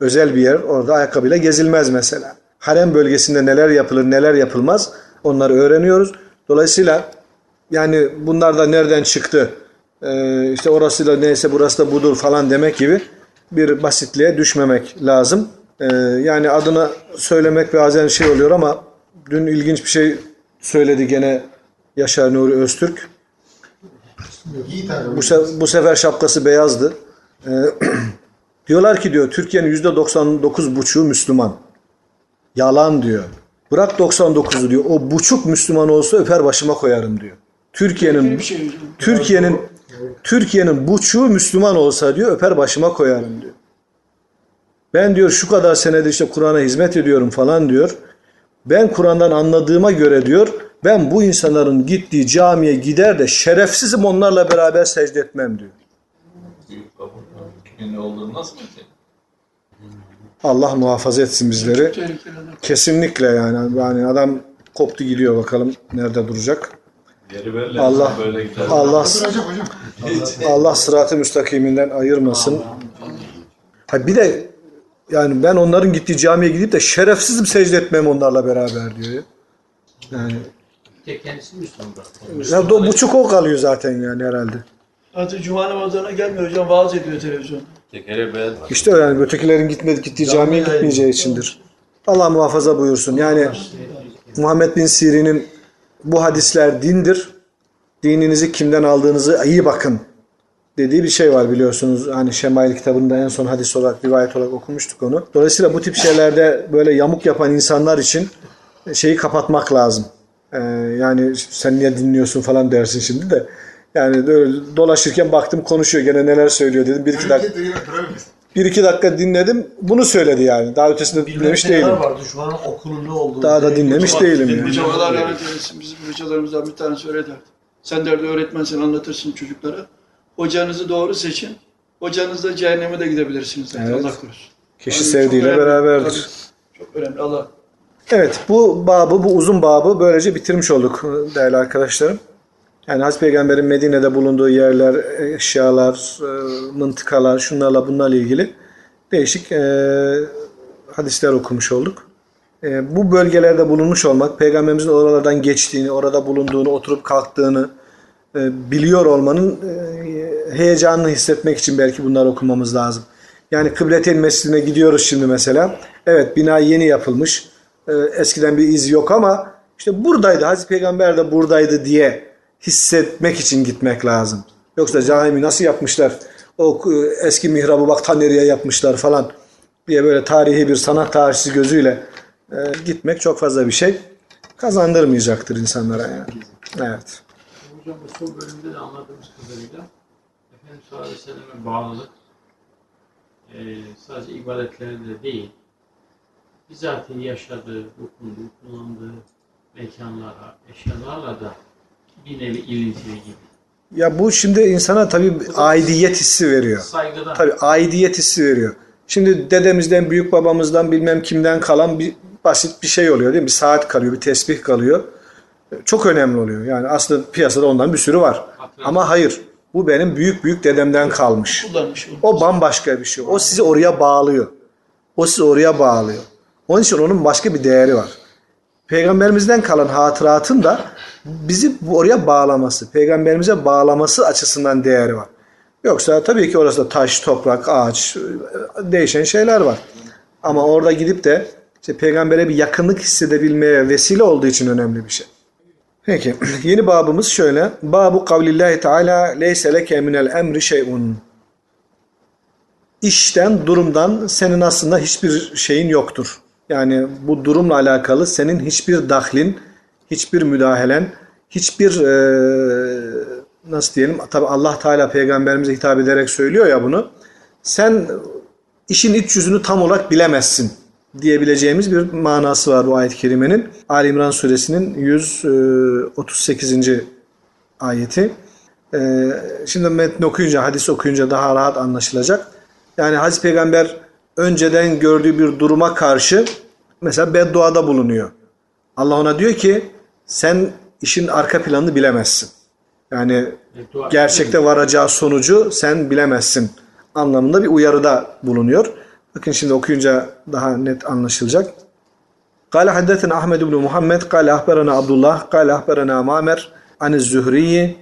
özel bir yer. Orada ayakkabıyla gezilmez mesela. Harem bölgesinde neler yapılır, neler yapılmaz onları öğreniyoruz. Dolayısıyla yani bunlar da nereden çıktı? Ee, işte orası da neyse burası da budur falan demek gibi bir basitliğe düşmemek lazım. Ee, yani adını söylemek bazen şey oluyor ama dün ilginç bir şey söyledi gene Yaşar Nuri Öztürk. Bu, se- bu sefer şapkası beyazdı. Ee, diyorlar ki diyor Türkiye'nin yüzde 99,5'u Müslüman. Yalan diyor. Bırak 99'u diyor. O buçuk Müslüman olsa öper başıma koyarım diyor. Türkiye'nin Türkiye'nin Türkiye'nin buçuğu Müslüman olsa diyor öper başıma koyarım diyor. Ben diyor şu kadar senedir işte Kur'an'a hizmet ediyorum falan diyor. Ben Kur'an'dan anladığıma göre diyor ben bu insanların gittiği camiye gider de şerefsizim onlarla beraber secde etmem diyor. Allah muhafaza etsin bizleri. Kesinlikle yani. Yani adam koptu gidiyor bakalım nerede duracak. Allah. Allah. Allah sıratı müstakiminden ayırmasın. Ha bir de yani ben onların gittiği camiye gidip de şerefsizim secde etmem onlarla beraber diyor. ya. Yani Tek kendisi Müslüman. ya do, buçuk o kalıyor zaten yani herhalde. Artık cuma namazlarına gelmiyor hocam vaaz ediyor televizyon. Tekere beyaz. İşte o yani ötekilerin gitmedi gittiği camiye gitmeyeceği içindir. Allah muhafaza buyursun. Yani Muhammed bin Sirin'in bu hadisler dindir. Dininizi kimden aldığınızı iyi bakın dediği bir şey var biliyorsunuz. Hani Şemail kitabında en son hadis olarak, rivayet olarak okumuştuk onu. Dolayısıyla bu tip şeylerde böyle yamuk yapan insanlar için şeyi kapatmak lazım. Ee, yani sen niye dinliyorsun falan dersin şimdi de. Yani böyle dolaşırken baktım konuşuyor gene neler söylüyor dedim. Bir iki dakika, bir iki dakika dinledim. Bunu söyledi yani. Daha ötesinde dinlemiş değilim. var düşmanın okulun ne olduğunu. Daha da dinlemiş değilim yani. Rahmet eylesin. Bizim hocalarımızdan bir tanesi öyle derdi. Sen derdi öğretmensin anlatırsın çocuklara. Hocanızı doğru seçin. Hocanızla cehenneme de gidebilirsiniz. derdi. Evet. Allah korusun. Kişi çok sevdiğiyle önemli. beraberdir. Tabii. Çok önemli. Allah Evet bu babı, bu uzun babı böylece bitirmiş olduk değerli arkadaşlarım. Yani Hazreti Peygamber'in Medine'de bulunduğu yerler, eşyalar, e, mıntıkalar, şunlarla bunlarla ilgili değişik e, hadisler okumuş olduk. E, bu bölgelerde bulunmuş olmak, Peygamberimizin oralardan geçtiğini, orada bulunduğunu, oturup kalktığını e, biliyor olmanın e, heyecanını hissetmek için belki bunları okumamız lazım. Yani Kıbleteyn Mescidine gidiyoruz şimdi mesela. Evet bina yeni yapılmış. E, eskiden bir iz yok ama işte buradaydı. Hazreti Peygamber de buradaydı diye hissetmek için gitmek lazım. Yoksa cami nasıl yapmışlar? O eski mihrabı bak ta nereye yapmışlar falan diye böyle tarihi bir sanat tarihçisi gözüyle gitmek çok fazla bir şey kazandırmayacaktır insanlara yani. Evet. Hocam bu son bölümde de anladığımız kadarıyla Efendimiz sallallahu aleyhi ve selleme bağlılık e, sadece ibadetlerinde değil, bizatihi yaşadığı, dokunduğu, kullandığı mekanlara, eşyalarla da bir nevi ilintili gibi. Ya bu şimdi insana tabii aidiyet hissi veriyor. Saygıdan. Tabii aidiyet hissi veriyor. Şimdi dedemizden, büyük babamızdan bilmem kimden kalan bir basit bir şey oluyor değil mi? Bir saat kalıyor, bir tesbih kalıyor. Çok önemli oluyor. Yani aslında piyasada ondan bir sürü var. Ama hayır. Bu benim büyük büyük dedemden kalmış. onu. O bambaşka bir şey. O sizi oraya bağlıyor. O sizi oraya bağlıyor. Onun için onun başka bir değeri var. Peygamberimizden kalan hatıratın da bizi oraya bağlaması, peygamberimize bağlaması açısından değeri var. Yoksa tabii ki orası da taş, toprak, ağaç, değişen şeyler var. Ama orada gidip de işte peygambere bir yakınlık hissedebilmeye vesile olduğu için önemli bir şey. Peki yeni babımız şöyle. Babu kavlillahi teala leyse leke minel emri şey'un. İşten, durumdan senin aslında hiçbir şeyin yoktur. Yani bu durumla alakalı senin hiçbir dahlin, hiçbir müdahalen, hiçbir eee, nasıl diyelim tabi Allah Teala peygamberimize hitap ederek söylüyor ya bunu. Sen işin iç yüzünü tam olarak bilemezsin diyebileceğimiz bir manası var bu ayet-i kerimenin. Ali İmran suresinin 138. ayeti. Ee, şimdi metni okuyunca, hadis okuyunca daha rahat anlaşılacak. Yani Hazreti Peygamber önceden gördüğü bir duruma karşı mesela bedduada bulunuyor. Allah ona diyor ki sen işin arka planını bilemezsin. Yani gerçekte varacağı sonucu sen bilemezsin anlamında bir uyarıda bulunuyor. Bakın şimdi okuyunca daha net anlaşılacak. قال حدثنا أحمد بن محمد قال أخبرنا عبد الله قال أخبرنا معمر عن الزهري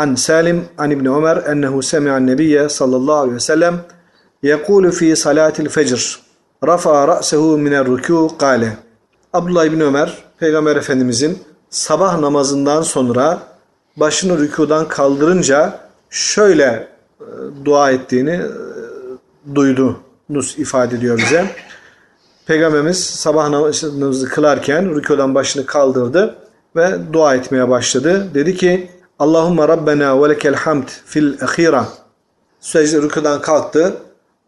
عن سالم عن ابن عمر أنه سمع النبي صلى الله عليه وسلم يقول في صلاة الفجر رفع رأسه من الركوع قال Abdullah İbni Ömer Peygamber Efendimizin sabah namazından sonra başını rükudan kaldırınca şöyle e, dua ettiğini e, duydu. Nus ifade ediyor bize. Peygamberimiz sabah namazını kılarken rükudan başını kaldırdı ve dua etmeye başladı. Dedi ki Allahumma Rabbena ve lekel hamd fil ahira. Secde rükudan kalktı.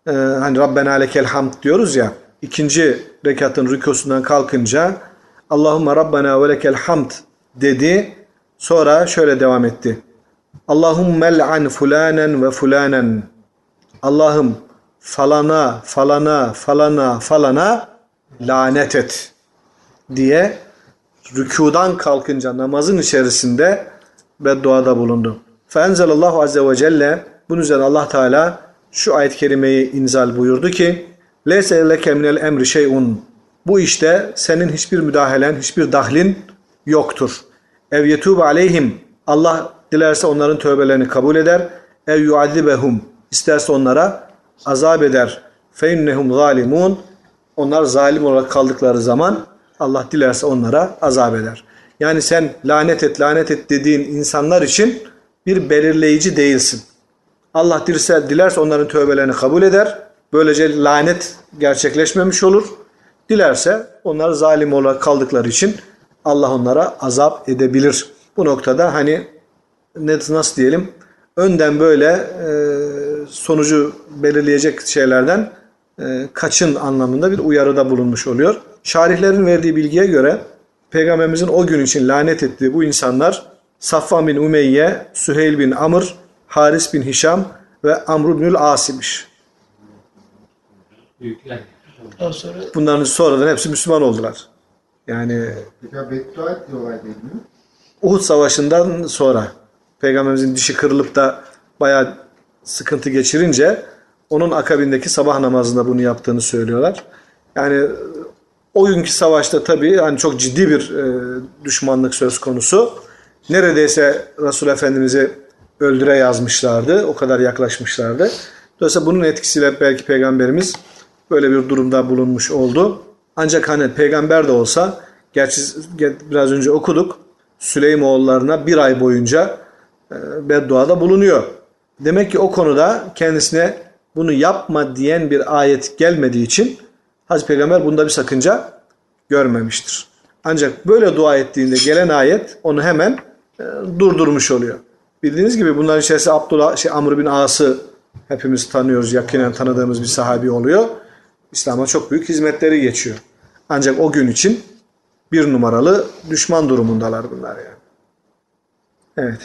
Ee, hani Rabbena lekel hamd diyoruz ya. İkinci rekatın rükusundan kalkınca Allahumma Rabbena ve lekel hamd dedi. Sonra şöyle devam etti. Allahümme l'an fulanen ve fulanen. Allah'ım falana, falana, falana, falana lanet et diye rükudan kalkınca namazın içerisinde bedduada bulundu. Fenzelallahu azze ve celle bunun üzerine Allah Teala şu ayet-i kerimeyi inzal buyurdu ki Leyse leke minel emri şeyun Bu işte senin hiçbir müdahalen, hiçbir dahlin yoktur. Ev yetûbe aleyhim Allah dilerse onların tövbelerini kabul eder. Ev yuadibehum isterse onlara azap eder. İnnehum zalimun onlar zalim olarak kaldıkları zaman Allah dilerse onlara azap eder. Yani sen lanet et lanet et dediğin insanlar için bir belirleyici değilsin. Allah dilerse, dilerse onların tövbelerini kabul eder. Böylece lanet gerçekleşmemiş olur. Dilerse onlar zalim olarak kaldıkları için Allah onlara azap edebilir. Bu noktada hani ne- nasıl diyelim önden böyle e, sonucu belirleyecek şeylerden e, kaçın anlamında bir uyarıda bulunmuş oluyor. Şarihlerin verdiği bilgiye göre Peygamberimizin o gün için lanet ettiği bu insanlar Safvan bin Umeyye, Süheyl bin Amr, Haris bin Hişam ve Amr bin As Bunların sonradan hepsi Müslüman oldular. Yani? Uhud Savaşı'ndan sonra Peygamberimizin dişi kırılıp da bayağı sıkıntı geçirince onun akabindeki sabah namazında bunu yaptığını söylüyorlar. Yani o günkü savaşta tabii hani çok ciddi bir e, düşmanlık söz konusu. Neredeyse Resul Efendimiz'i öldüre yazmışlardı. O kadar yaklaşmışlardı. Dolayısıyla bunun etkisiyle belki Peygamberimiz böyle bir durumda bulunmuş oldu. Ancak hani peygamber de olsa gerçi biraz önce okuduk Süleymoğullarına bir ay boyunca e, bedduada bulunuyor. Demek ki o konuda kendisine bunu yapma diyen bir ayet gelmediği için Hazreti Peygamber bunda bir sakınca görmemiştir. Ancak böyle dua ettiğinde gelen ayet onu hemen e, durdurmuş oluyor. Bildiğiniz gibi bunların içerisinde Abdullah, şey, Amr bin As'ı hepimiz tanıyoruz, yakinen tanıdığımız bir sahabi oluyor. İslam'a çok büyük hizmetleri geçiyor. Ancak o gün için bir numaralı düşman durumundalar bunlar yani. Evet.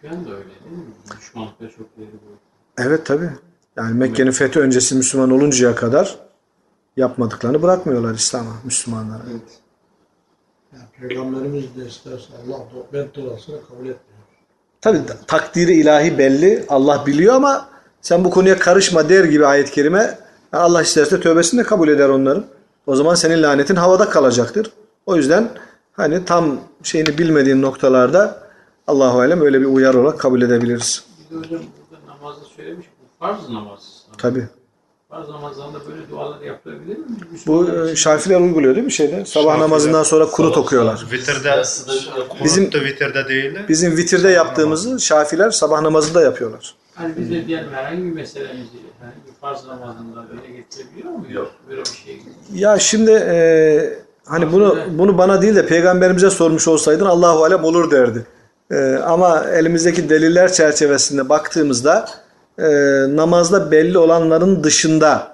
Süfyan da öyle değil mi? Düşmanlıkta çok bu. Evet tabi. Yani Mekke'nin fethi öncesi Müslüman oluncaya kadar yapmadıklarını bırakmıyorlar İslam'a, Müslümanlara. Evet. Peygamberimiz de isterse Allah bedduasını kabul etmiyor. Tabi takdiri ilahi belli. Allah biliyor ama sen bu konuya karışma der gibi ayet-i kerime yani Allah isterse tövbesini de kabul eder onların. O zaman senin lanetin havada kalacaktır. O yüzden hani tam şeyini bilmediğin noktalarda Allahu alem öyle bir uyarı olarak kabul edebiliriz. Bir de hocam burada namazda söylemiş bu farz namaz. Tabi. Farz namazlarında böyle dualar yapılabilir mi? Bu Müslümanlar e. Şafiler uyguluyor değil mi şeyde? Sabah Şafiler. namazından sonra kunut okuyorlar. Vitirde, da. Bizim- bizim, vitirde değil de Bizim vitirde yaptığımızı Şafiler sabah namazında yapıyorlar. Hani biz de diyelim herhangi bir meselemizi herhangi bir farz namazında böyle getirebiliyor muyuz? Yok. Böyle bir şey. Ya şimdi e, hani bunu bunu bana değil de peygamberimize sormuş olsaydın Allahu alem olur derdi. E, ama elimizdeki deliller çerçevesinde baktığımızda e, namazda belli olanların dışında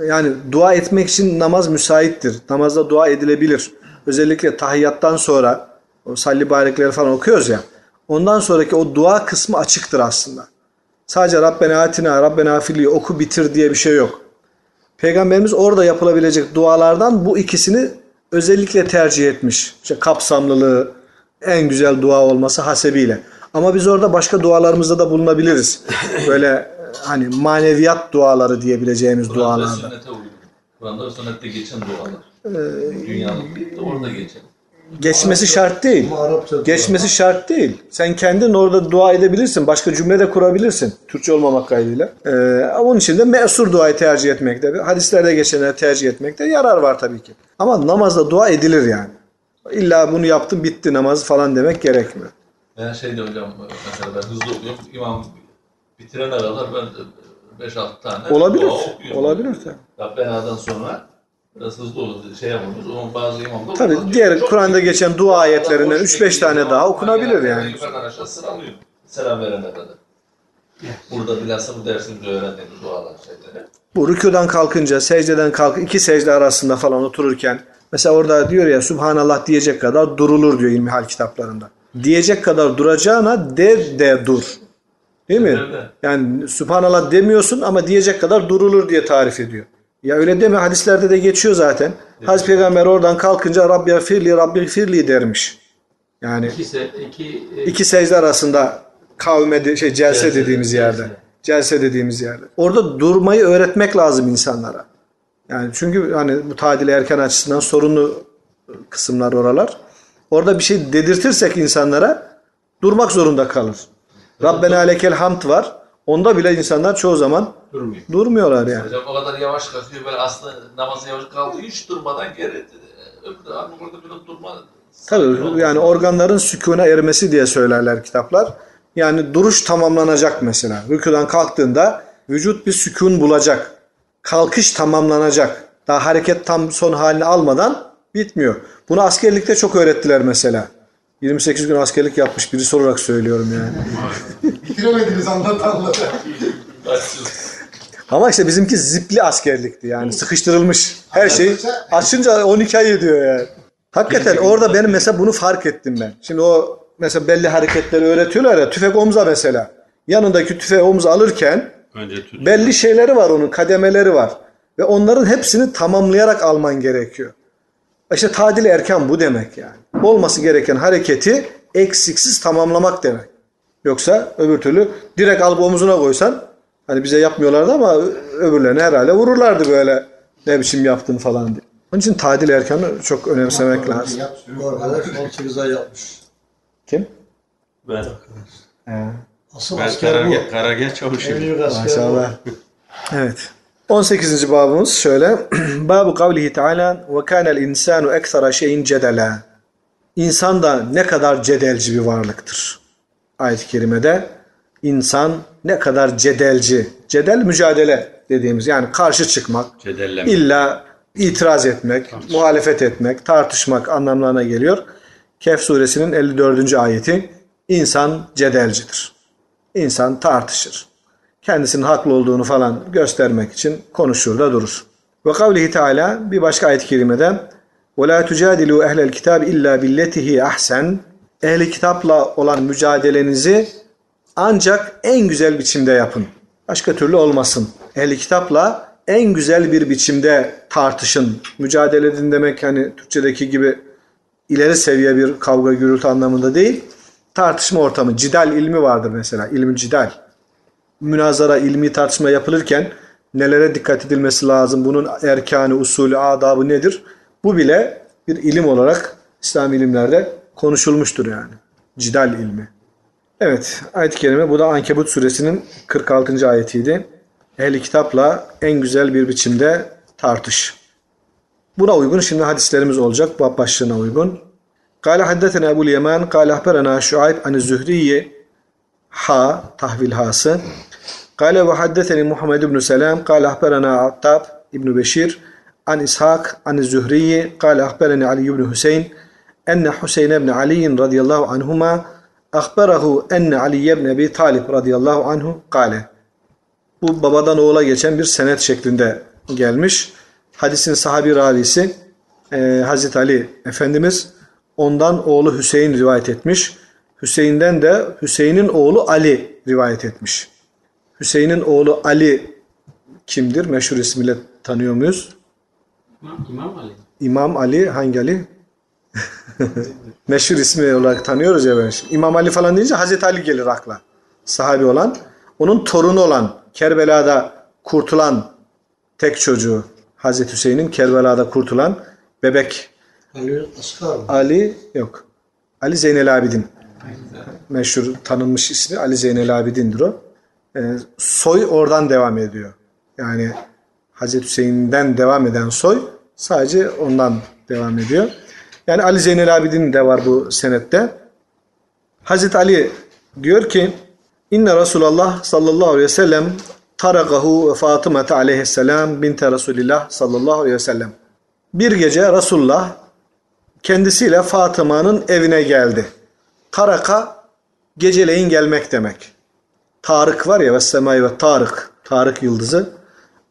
yani dua etmek için namaz müsaittir. Namazda dua edilebilir. Özellikle tahiyyattan sonra o salli barekleri falan okuyoruz ya. Ondan sonraki o dua kısmı açıktır aslında. Sadece Rabbena atina, Rabbena fili oku bitir diye bir şey yok. Peygamberimiz orada yapılabilecek dualardan bu ikisini özellikle tercih etmiş. İşte kapsamlılığı, en güzel dua olması hasebiyle. Ama biz orada başka dualarımızda da bulunabiliriz. Böyle hani maneviyat duaları diyebileceğimiz Kur'an dualarda. sünnete uygun. Kur'an'da ve sünnette geçen dualar. Ee, Dünyanın orada geçen. Geçmesi şart değil. Geçmesi şart değil. Sen kendin orada dua edebilirsin. Başka cümle de kurabilirsin. Türkçe olmamak kaydıyla. Ee, onun için de mesur duayı tercih etmekte. Hadislerde geçenleri tercih etmekte yarar var tabii ki. Ama namazda dua edilir yani. İlla bunu yaptım bitti namaz falan demek gerekmiyor. Ben şeyde hocam mesela ben hızlı okuyorum. İmam bitirene kadar ben 5-6 tane Olabilir. Olabilir tabii. Rabbena'dan sonra biraz hızlı olur şey yapılmış. Onun bazı imamlar Tabii diğer Kur'an'da geçen dua ayetlerinden Boş 3-5 bekliyor, tane daha okunabilir yani. yani. Yukarıdan aşağı sıralıyor. Selam verene kadar. Burada bilhassa bu dersimizde öğrendiğimiz dualar şeyleri. Bu rükudan kalkınca, secdeden kalk iki secde arasında falan otururken mesela orada diyor ya Subhanallah diyecek kadar durulur diyor ilmihal kitaplarında. Diyecek kadar duracağına de de dur. Değil mi? Yani Subhanallah demiyorsun ama diyecek kadar durulur diye tarif ediyor. Ya öyle deme hadislerde de geçiyor zaten. Hazreti Peygamber oradan kalkınca Rabbi firli Rabbi firli dermiş. Yani İki, se, iki, e, iki secde arasında kavme şey celse, Celse, dediğimiz celse. yerde. Celse dediğimiz yerde. Orada durmayı öğretmek lazım insanlara. Yani çünkü hani bu tadil erken açısından sorunlu kısımlar oralar. Orada bir şey dedirtirsek insanlara durmak zorunda kalır. Rabbena lekel hamd var. Onda bile insanlar çoğu zaman durmuyor. durmuyorlar yani. Hocam o kadar yavaş kalkıyor böyle aslında namazı yavaş kalkıyor hiç durmadan geri öbür abi burada bir durma Tabii yani organların sükûne ermesi diye söylerler kitaplar. Yani duruş tamamlanacak mesela. Rükudan kalktığında vücut bir sükun bulacak. Kalkış tamamlanacak. Daha hareket tam son halini almadan bitmiyor. Bunu askerlikte çok öğrettiler mesela. 28 gün askerlik yapmış birisi olarak söylüyorum yani. Bitiremediniz anlatanları. Ama işte bizimki zipli askerlikti yani sıkıştırılmış. Her şey açınca 12 ay ediyor yani. Hakikaten orada benim mesela bunu fark ettim ben. Şimdi o mesela belli hareketleri öğretiyorlar ya tüfek omza mesela. Yanındaki tüfeği omza alırken. Belli şeyleri var onun kademeleri var. Ve onların hepsini tamamlayarak alman gerekiyor. İşte tadil erken bu demek yani. Olması gereken hareketi eksiksiz tamamlamak demek. Yoksa öbür türlü direkt alıp omuzuna koysan hani bize yapmıyorlardı ama öbürlerine herhalde vururlardı böyle ne biçim yaptın falan diye. Onun için tadil erkanı çok önemsemek lazım. Yap, arkadaş 18 ay yapmış. Kim? Ben, He. Asıl ben asker karargah, bu. karargah çavuşuyum. En büyük asker Maşallah. Evet. 18. babımız şöyle. Babu kavlihi Teala ve kânel insanu eksara şeyin cedela. İnsan da ne kadar cedelci bir varlıktır. Ayet-i kerimede insan ne kadar cedelci. Cedel mücadele dediğimiz yani karşı çıkmak, Cedelleme. İlla itiraz etmek, muhalefet etmek, tartışmak anlamlarına geliyor. Kehf suresinin 54. ayeti insan cedelcidir İnsan tartışır. Kendisinin haklı olduğunu falan göstermek için konuşur da durur. Ve kavlihi Teala bir başka ayet-i kerimede وَلَا تُجَادِلُوا اَهْلَ الْكِتَابِ اِلَّا بِالَّتِهِ ahsen Ehli kitapla olan mücadelenizi ancak en güzel biçimde yapın. Başka türlü olmasın. Ehli kitapla en güzel bir biçimde tartışın. Mücadele edin demek hani Türkçedeki gibi ileri seviye bir kavga gürültü anlamında değil. Tartışma ortamı, cidal ilmi vardır mesela. İlmi cidal. Münazara, ilmi tartışma yapılırken nelere dikkat edilmesi lazım? Bunun erkanı, usulü, adabı nedir? Bu bile bir ilim olarak İslam ilimlerde konuşulmuştur yani. Cidal ilmi. Evet, ayet-i kerime bu da Ankebut suresinin 46. ayetiydi. Ehli kitapla en güzel bir biçimde tartış. Buna uygun şimdi hadislerimiz olacak. Bab başlığına uygun. Kale haddetena Ebu'l Yemen, kale ahberena Şuayb an Zühriye ha tahvil hası. Kale ve haddeteni Muhammed ibn Selam, kale ahberena Attab ibn Beşir an İshak an Zühriye, kale ahbereni Ali ibn Hüseyin enne Hüseyin ibn Ali radıyallahu anhuma ahberahu enne Ali ibn Ebi Talib radıyallahu anhu kale. Bu babadan oğula geçen bir senet şeklinde gelmiş. Hadisin sahabi ravisi e, Hazreti Ali Efendimiz ondan oğlu Hüseyin rivayet etmiş. Hüseyin'den de Hüseyin'in oğlu Ali rivayet etmiş. Hüseyin'in oğlu Ali kimdir? Meşhur ismiyle tanıyor muyuz? İmam, İmam Ali. İmam Ali hangi Ali? Meşhur ismi olarak tanıyoruz ya ben. şimdi. İmam Ali falan deyince Hazreti Ali gelir akla. Sahabi olan. Onun torunu olan Kerbela'da kurtulan tek çocuğu Hazreti Hüseyin'in Kerbela'da kurtulan bebek Ali Asgar mı? Ali yok. Ali Zeynel Abidin. Meşhur tanınmış ismi Ali Zeynel Abidin'dir o. Ee, soy oradan devam ediyor. Yani Hazreti Hüseyin'den devam eden soy sadece ondan devam ediyor. Yani Ali Zeynel Abidin de var bu senette. Hazreti Ali diyor ki İnne Resulullah sallallahu aleyhi ve sellem tarakahu ve Fatıma aleyhisselam binte Resulillah sallallahu aleyhi ve sellem. Bir gece Resulullah kendisiyle Fatıma'nın evine geldi. Taraka geceleyin gelmek demek. Tarık var ya ve semai ve Tarık. Tarık yıldızı.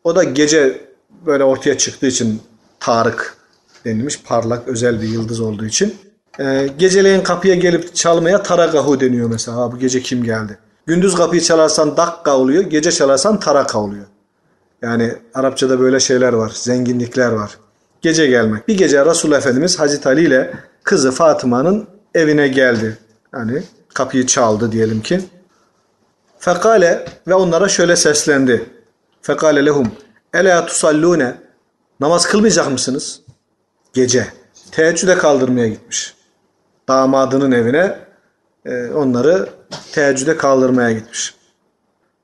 O da gece böyle ortaya çıktığı için Tarık denilmiş. Parlak özel bir yıldız olduğu için. Ee, geceleyin kapıya gelip çalmaya tarakahu deniyor mesela. Ha, bu gece kim geldi? Gündüz kapıyı çalarsan dakka oluyor. Gece çalarsan taraka oluyor. Yani Arapçada böyle şeyler var. Zenginlikler var. Gece gelmek. Bir gece Resulullah Efendimiz Hazreti Ali ile kızı Fatıma'nın evine geldi. Yani kapıyı çaldı diyelim ki. Fekale ve onlara şöyle seslendi. Fekale lehum. Ela tusallune. Namaz kılmayacak mısınız? Gece. Teheccüde kaldırmaya gitmiş. Damadının evine e, onları teheccüde kaldırmaya gitmiş.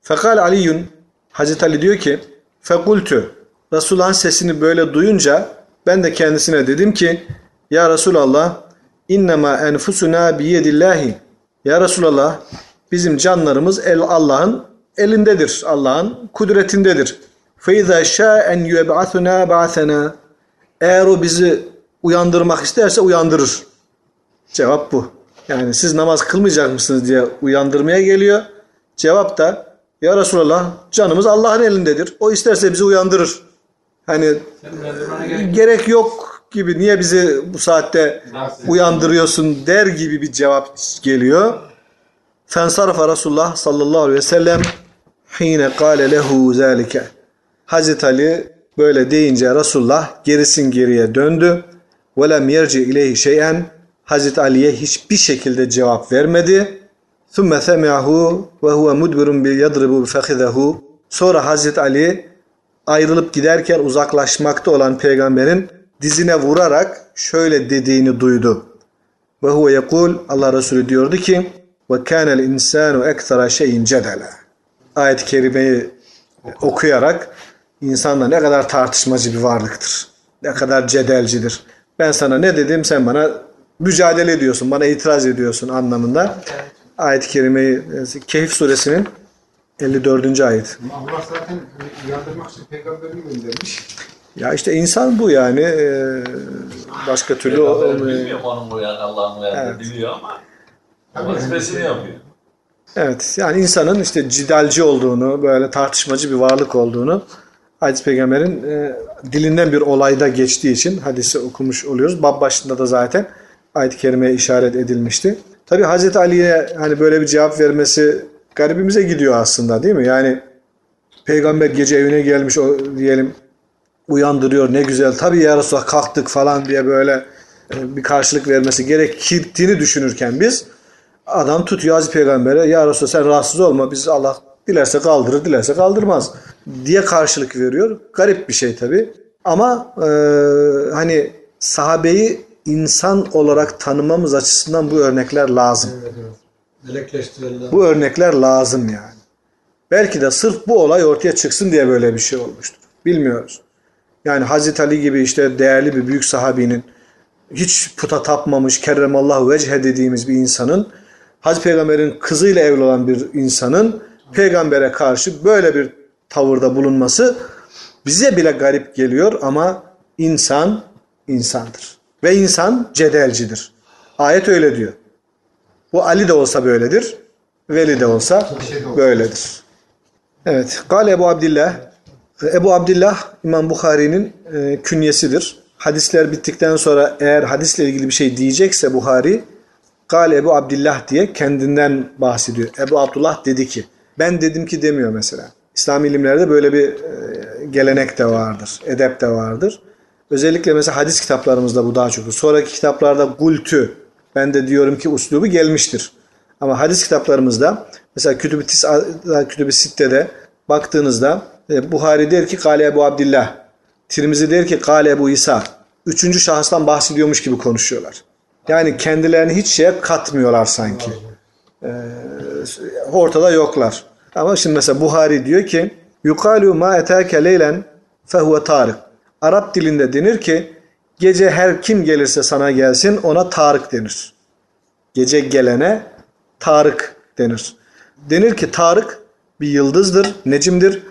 Fekal Aliyun Hazreti Ali diyor ki Fekultü Resulullah'ın sesini böyle duyunca ben de kendisine dedim ki Ya Resulallah innema enfusuna biyedillahi Ya Resulallah bizim canlarımız el Allah'ın elindedir. Allah'ın kudretindedir. Feiza şa'en yub'athuna ba'athana Eğer o bizi uyandırmak isterse uyandırır. Cevap bu. Yani siz namaz kılmayacak mısınız diye uyandırmaya geliyor. Cevap da ya Resulallah canımız Allah'ın elindedir. O isterse bizi uyandırır. Hani gerek yok gibi niye bizi bu saatte uyandırıyorsun der gibi bir cevap geliyor. Fensarafa Resulullah sallallahu aleyhi ve sellem hine kâle lehu zâlike. Hazreti Ali böyle deyince Resulullah gerisin geriye döndü. Ve lem yerci ileyhi şeyen. Hazreti Ali'ye hiçbir şekilde cevap vermedi. Thumme semi'ahu ve huve mudbirun bil yadribu bi Sonra Hazreti Ali ayrılıp giderken uzaklaşmakta olan peygamberin dizine vurarak şöyle dediğini duydu. Ve huve yekul Allah Resulü diyordu ki ve kânel insanu ekstra şeyin cedele. Ayet-i kerimeyi okuyarak insan da ne kadar tartışmacı bir varlıktır. Ne kadar cedelcidir. Ben sana ne dedim sen bana mücadele ediyorsun, bana itiraz ediyorsun anlamında. Ayet-i kerimeyi Kehf suresinin 54. ayet. Allah zaten uyandırmak için peygamberini göndermiş. Ya işte insan bu yani. Ee, Başka türlü olmuyor. Bilmiyorum onun uyan, Allah'ın uyandığı Evet. biliyor ama vazifesini yapıyor. Evet yani insanın işte cidalci olduğunu, böyle tartışmacı bir varlık olduğunu Hadis Peygamber'in e, dilinden bir olayda geçtiği için hadisi okumuş oluyoruz. Bab başında da zaten ayet-i kerimeye işaret edilmişti. Tabi Hazreti Ali'ye hani böyle bir cevap vermesi garibimize gidiyor aslında değil mi? Yani peygamber gece evine gelmiş o diyelim uyandırıyor ne güzel. Tabi ya Resulallah kalktık falan diye böyle e, bir karşılık vermesi gerektiğini düşünürken biz adam tutuyor Hazreti Peygamber'e ya Resulallah sen rahatsız olma biz Allah dilerse kaldırır dilerse kaldırmaz diye karşılık veriyor. Garip bir şey tabi. Ama e, hani sahabeyi insan olarak tanımamız açısından bu örnekler lazım. Evet, evet. Bu örnekler lazım yani. Belki de sırf bu olay ortaya çıksın diye böyle bir şey olmuştur. Bilmiyoruz. Yani Hazreti Ali gibi işte değerli bir büyük sahabinin hiç puta tapmamış kerremallahu vechhe dediğimiz bir insanın Hazreti Peygamber'in kızıyla evli olan bir insanın peygambere karşı böyle bir tavırda bulunması bize bile garip geliyor ama insan insandır. Ve insan cedelcidir. Ayet öyle diyor. Bu Ali de olsa böyledir. Veli de olsa böyledir. Evet. Gale Ebu Abdillah. Ebu Abdillah İmam Bukhari'nin e, künyesidir. Hadisler bittikten sonra eğer hadisle ilgili bir şey diyecekse Buhari Gale Ebu Abdillah diye kendinden bahsediyor. Ebu Abdullah dedi ki. Ben dedim ki demiyor mesela. İslam ilimlerde böyle bir e, gelenek de vardır. Edep de vardır. Özellikle mesela hadis kitaplarımızda bu daha çok. Sonraki kitaplarda gultü ben de diyorum ki uslubu gelmiştir. Ama hadis kitaplarımızda mesela Kütüb-i Tis'a, Kütüb-i Sitte'de baktığınızda e, Buhari der ki Kale Ebu Abdillah. Tirmizi der ki Kale Ebu İsa. Üçüncü şahıstan bahsediyormuş gibi konuşuyorlar. Yani kendilerini hiç şeye katmıyorlar sanki. Ee, ortada yoklar. Ama şimdi mesela Buhari diyor ki yukalu ma etake leylen fehuve tarık. Arap dilinde denir ki gece her kim gelirse sana gelsin ona Tarık denir. Gece gelene Tarık denir. Denir ki Tarık bir yıldızdır, necimdir.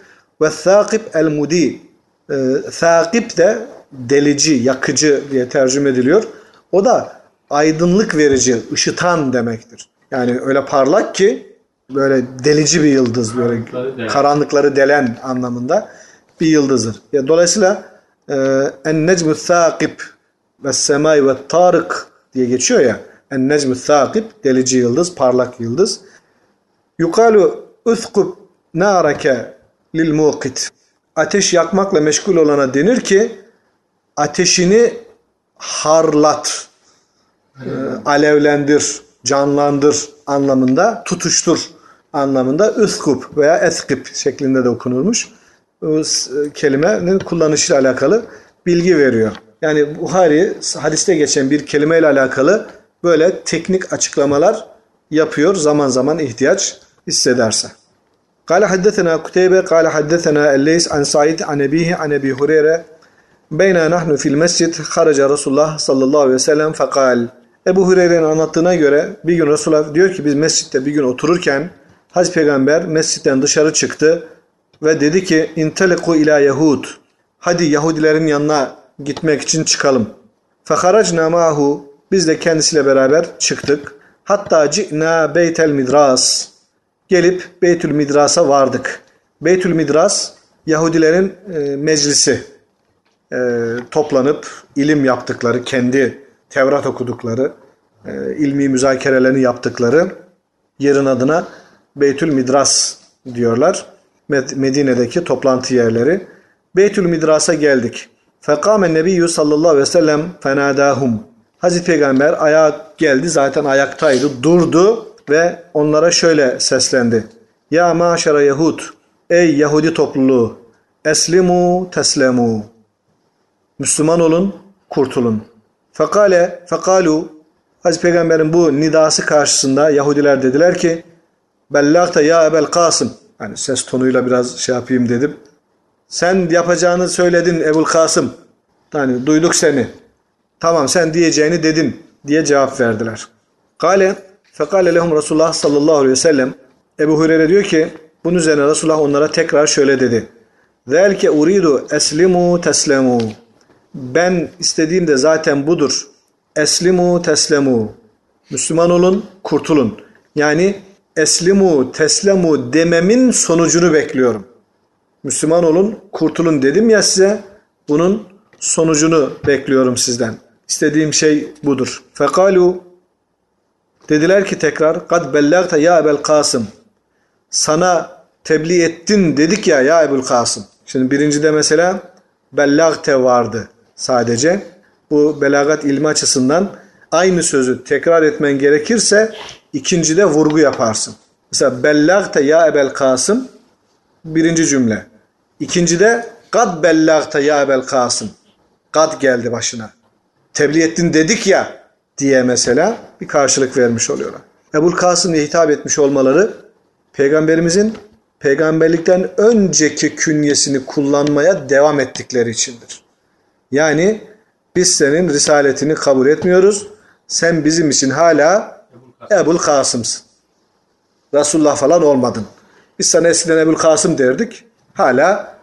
Ve thakib el mudi. E, thakib de delici, yakıcı diye tercüme ediliyor. O da aydınlık verici, ışıtan demektir. Yani öyle parlak ki böyle delici bir yıldız, böyle Karanlıkları delen. karanlıkları delen anlamında bir yıldızdır. Ya, dolayısıyla e, en necmü thakib ve semai ve tarık diye geçiyor ya. En necmü thakib delici yıldız, parlak yıldız. Yukalu uthkub narake lil muqit. Ateş yakmakla meşgul olana denir ki ateşini harlat, e, alevlendir, canlandır anlamında, tutuştur anlamında üskub veya eskip şeklinde de okunurmuş. Bu s- kelimenin kullanışıyla alakalı bilgi veriyor. Yani Buhari hadiste geçen bir kelimeyle alakalı böyle teknik açıklamalar yapıyor zaman zaman ihtiyaç hissederse. قال حدثنا قتيبة قال حدثنا الليث عن سعيد عن أبيه عن أبي هريرة بين نحن في المسجد خرج رسول الله صلى الله عليه وسلم فقال Ebu Hureyre'nin anlattığına göre bir gün Resulullah diyor ki biz mescitte bir gün otururken Hazreti Peygamber mescitten dışarı çıktı ve dedi ki inteliku ila Yahud hadi Yahudilerin yanına gitmek için çıkalım. Feharacna mahu biz de kendisiyle beraber çıktık. Hatta ci'na beytel midras gelip Beytül Midras'a vardık. Beytül Midras Yahudilerin e, meclisi. E, toplanıp ilim yaptıkları, kendi Tevrat okudukları, e, ilmi müzakerelerini yaptıkları yerin adına Beytül Midras diyorlar. Med- Medine'deki toplantı yerleri. Beytül Midras'a geldik. Fekâmen nebiyyü sallallahu aleyhi ve sellem fenâdâhum. Hazreti Peygamber ayağa geldi zaten ayaktaydı durdu ve onlara şöyle seslendi. Ya maşara Yahud ey Yahudi topluluğu eslimu teslemu Müslüman olun kurtulun. Fekale fekalu Hazreti Peygamber'in bu nidası karşısında Yahudiler dediler ki Bellagta ya Ebel Kasım yani ses tonuyla biraz şey yapayım dedim. Sen yapacağını söyledin Ebul Kasım. Yani duyduk seni. Tamam sen diyeceğini dedin diye cevap verdiler. Kale fekale lehum Resulullah sallallahu aleyhi ve sellem Ebu Hureyre diyor ki bunun üzerine Resulullah onlara tekrar şöyle dedi. Zelke uridu eslimu teslemu. Ben istediğim de zaten budur. Eslimu teslemu. Müslüman olun, kurtulun. Yani eslimu teslemu dememin sonucunu bekliyorum. Müslüman olun, kurtulun dedim ya size. Bunun sonucunu bekliyorum sizden. İstediğim şey budur. Fekalu dediler ki tekrar kad bellagta ya Ebel Kasım. Sana tebliğ ettin dedik ya ya Ebul Kasım. Şimdi birincide mesela bellagte vardı sadece. Bu belagat ilmi açısından aynı sözü tekrar etmen gerekirse ikincide vurgu yaparsın. Mesela bellagte ya Ebel Kasım birinci cümle. İkincide kad bellagte ya Ebel Kasım. Kad geldi başına. Tebliğ ettin dedik ya diye mesela bir karşılık vermiş oluyorlar. Ebul Kasım diye hitap etmiş olmaları peygamberimizin peygamberlikten önceki künyesini kullanmaya devam ettikleri içindir. Yani biz senin risaletini kabul etmiyoruz. Sen bizim için hala Ebul Kasım'sın. Resulullah falan olmadın. Biz sana eskiden Ebul Kasım derdik. Hala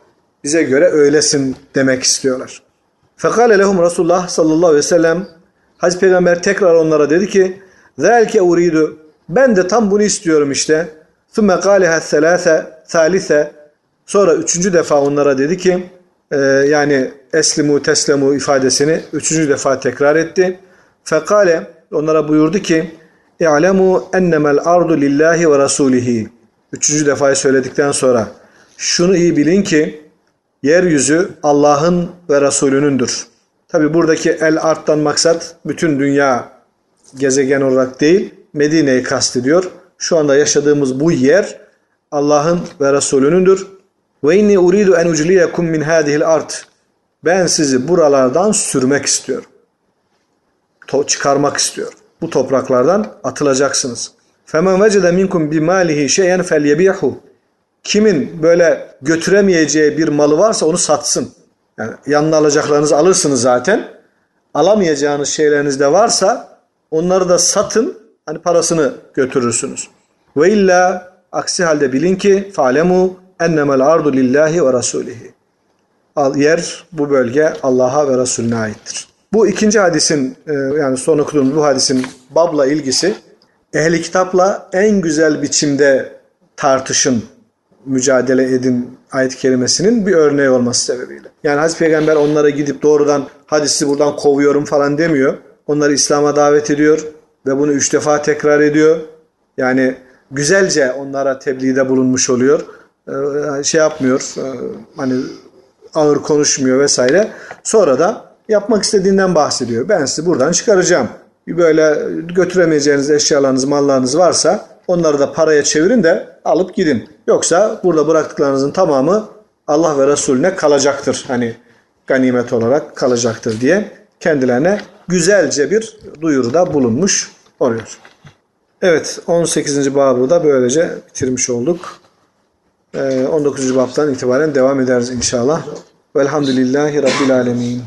bize göre öylesin demek istiyorlar. Fekale lehum Resulullah sallallahu aleyhi ve sellem Hazreti Peygamber tekrar onlara dedi ki Zelke uridu ben de tam bunu istiyorum işte. Thumme kâleha selâse thâlise sonra üçüncü defa onlara dedi ki e, yani eslimu teslemu ifadesini üçüncü defa tekrar etti. Fekale onlara buyurdu ki İ'lemu ennemel ardu lillahi ve rasulihi. Üçüncü defayı söyledikten sonra şunu iyi bilin ki yeryüzü Allah'ın ve Resulünündür. Tabi buradaki el arttan maksat bütün dünya gezegen olarak değil, Medine'yi kastediyor. Şu anda yaşadığımız bu yer Allah'ın ve Resulünündür. Ve inni uridu en ucliyekum min hadihil art. Ben sizi buralardan sürmek istiyorum. To- çıkarmak istiyorum. Bu topraklardan atılacaksınız. Femen vecede minkum bi malihi şeyen felyebihu. Kimin böyle götüremeyeceği bir malı varsa onu satsın. Yani yanına alacaklarınızı alırsınız zaten. Alamayacağınız şeyleriniz de varsa onları da satın. Hani parasını götürürsünüz. Ve illa aksi halde bilin ki falemu ennemel ardu lillahi ve rasulihi. Al, yer bu bölge Allah'a ve Resulüne aittir. Bu ikinci hadisin e, yani son okuduğumuz bu hadisin babla ilgisi ehli kitapla en güzel biçimde tartışın, mücadele edin ayet kelimesinin bir örneği olması sebebiyle. Yani Hazreti Peygamber onlara gidip doğrudan hadi sizi buradan kovuyorum falan demiyor. Onları İslam'a davet ediyor ve bunu üç defa tekrar ediyor. Yani güzelce onlara tebliğde bulunmuş oluyor. Ee, şey yapmıyor, e, hani ağır konuşmuyor vesaire. Sonra da yapmak istediğinden bahsediyor. Ben sizi buradan çıkaracağım. Böyle götüremeyeceğiniz eşyalarınız, mallarınız varsa onları da paraya çevirin de alıp gidin. Yoksa burada bıraktıklarınızın tamamı Allah ve Resulüne kalacaktır. Hani ganimet olarak kalacaktır diye kendilerine güzelce bir duyuruda bulunmuş oluyor. Evet 18. babı da böylece bitirmiş olduk. Ee, 19. babdan itibaren devam ederiz inşallah. Velhamdülillahi Rabbil Alemin.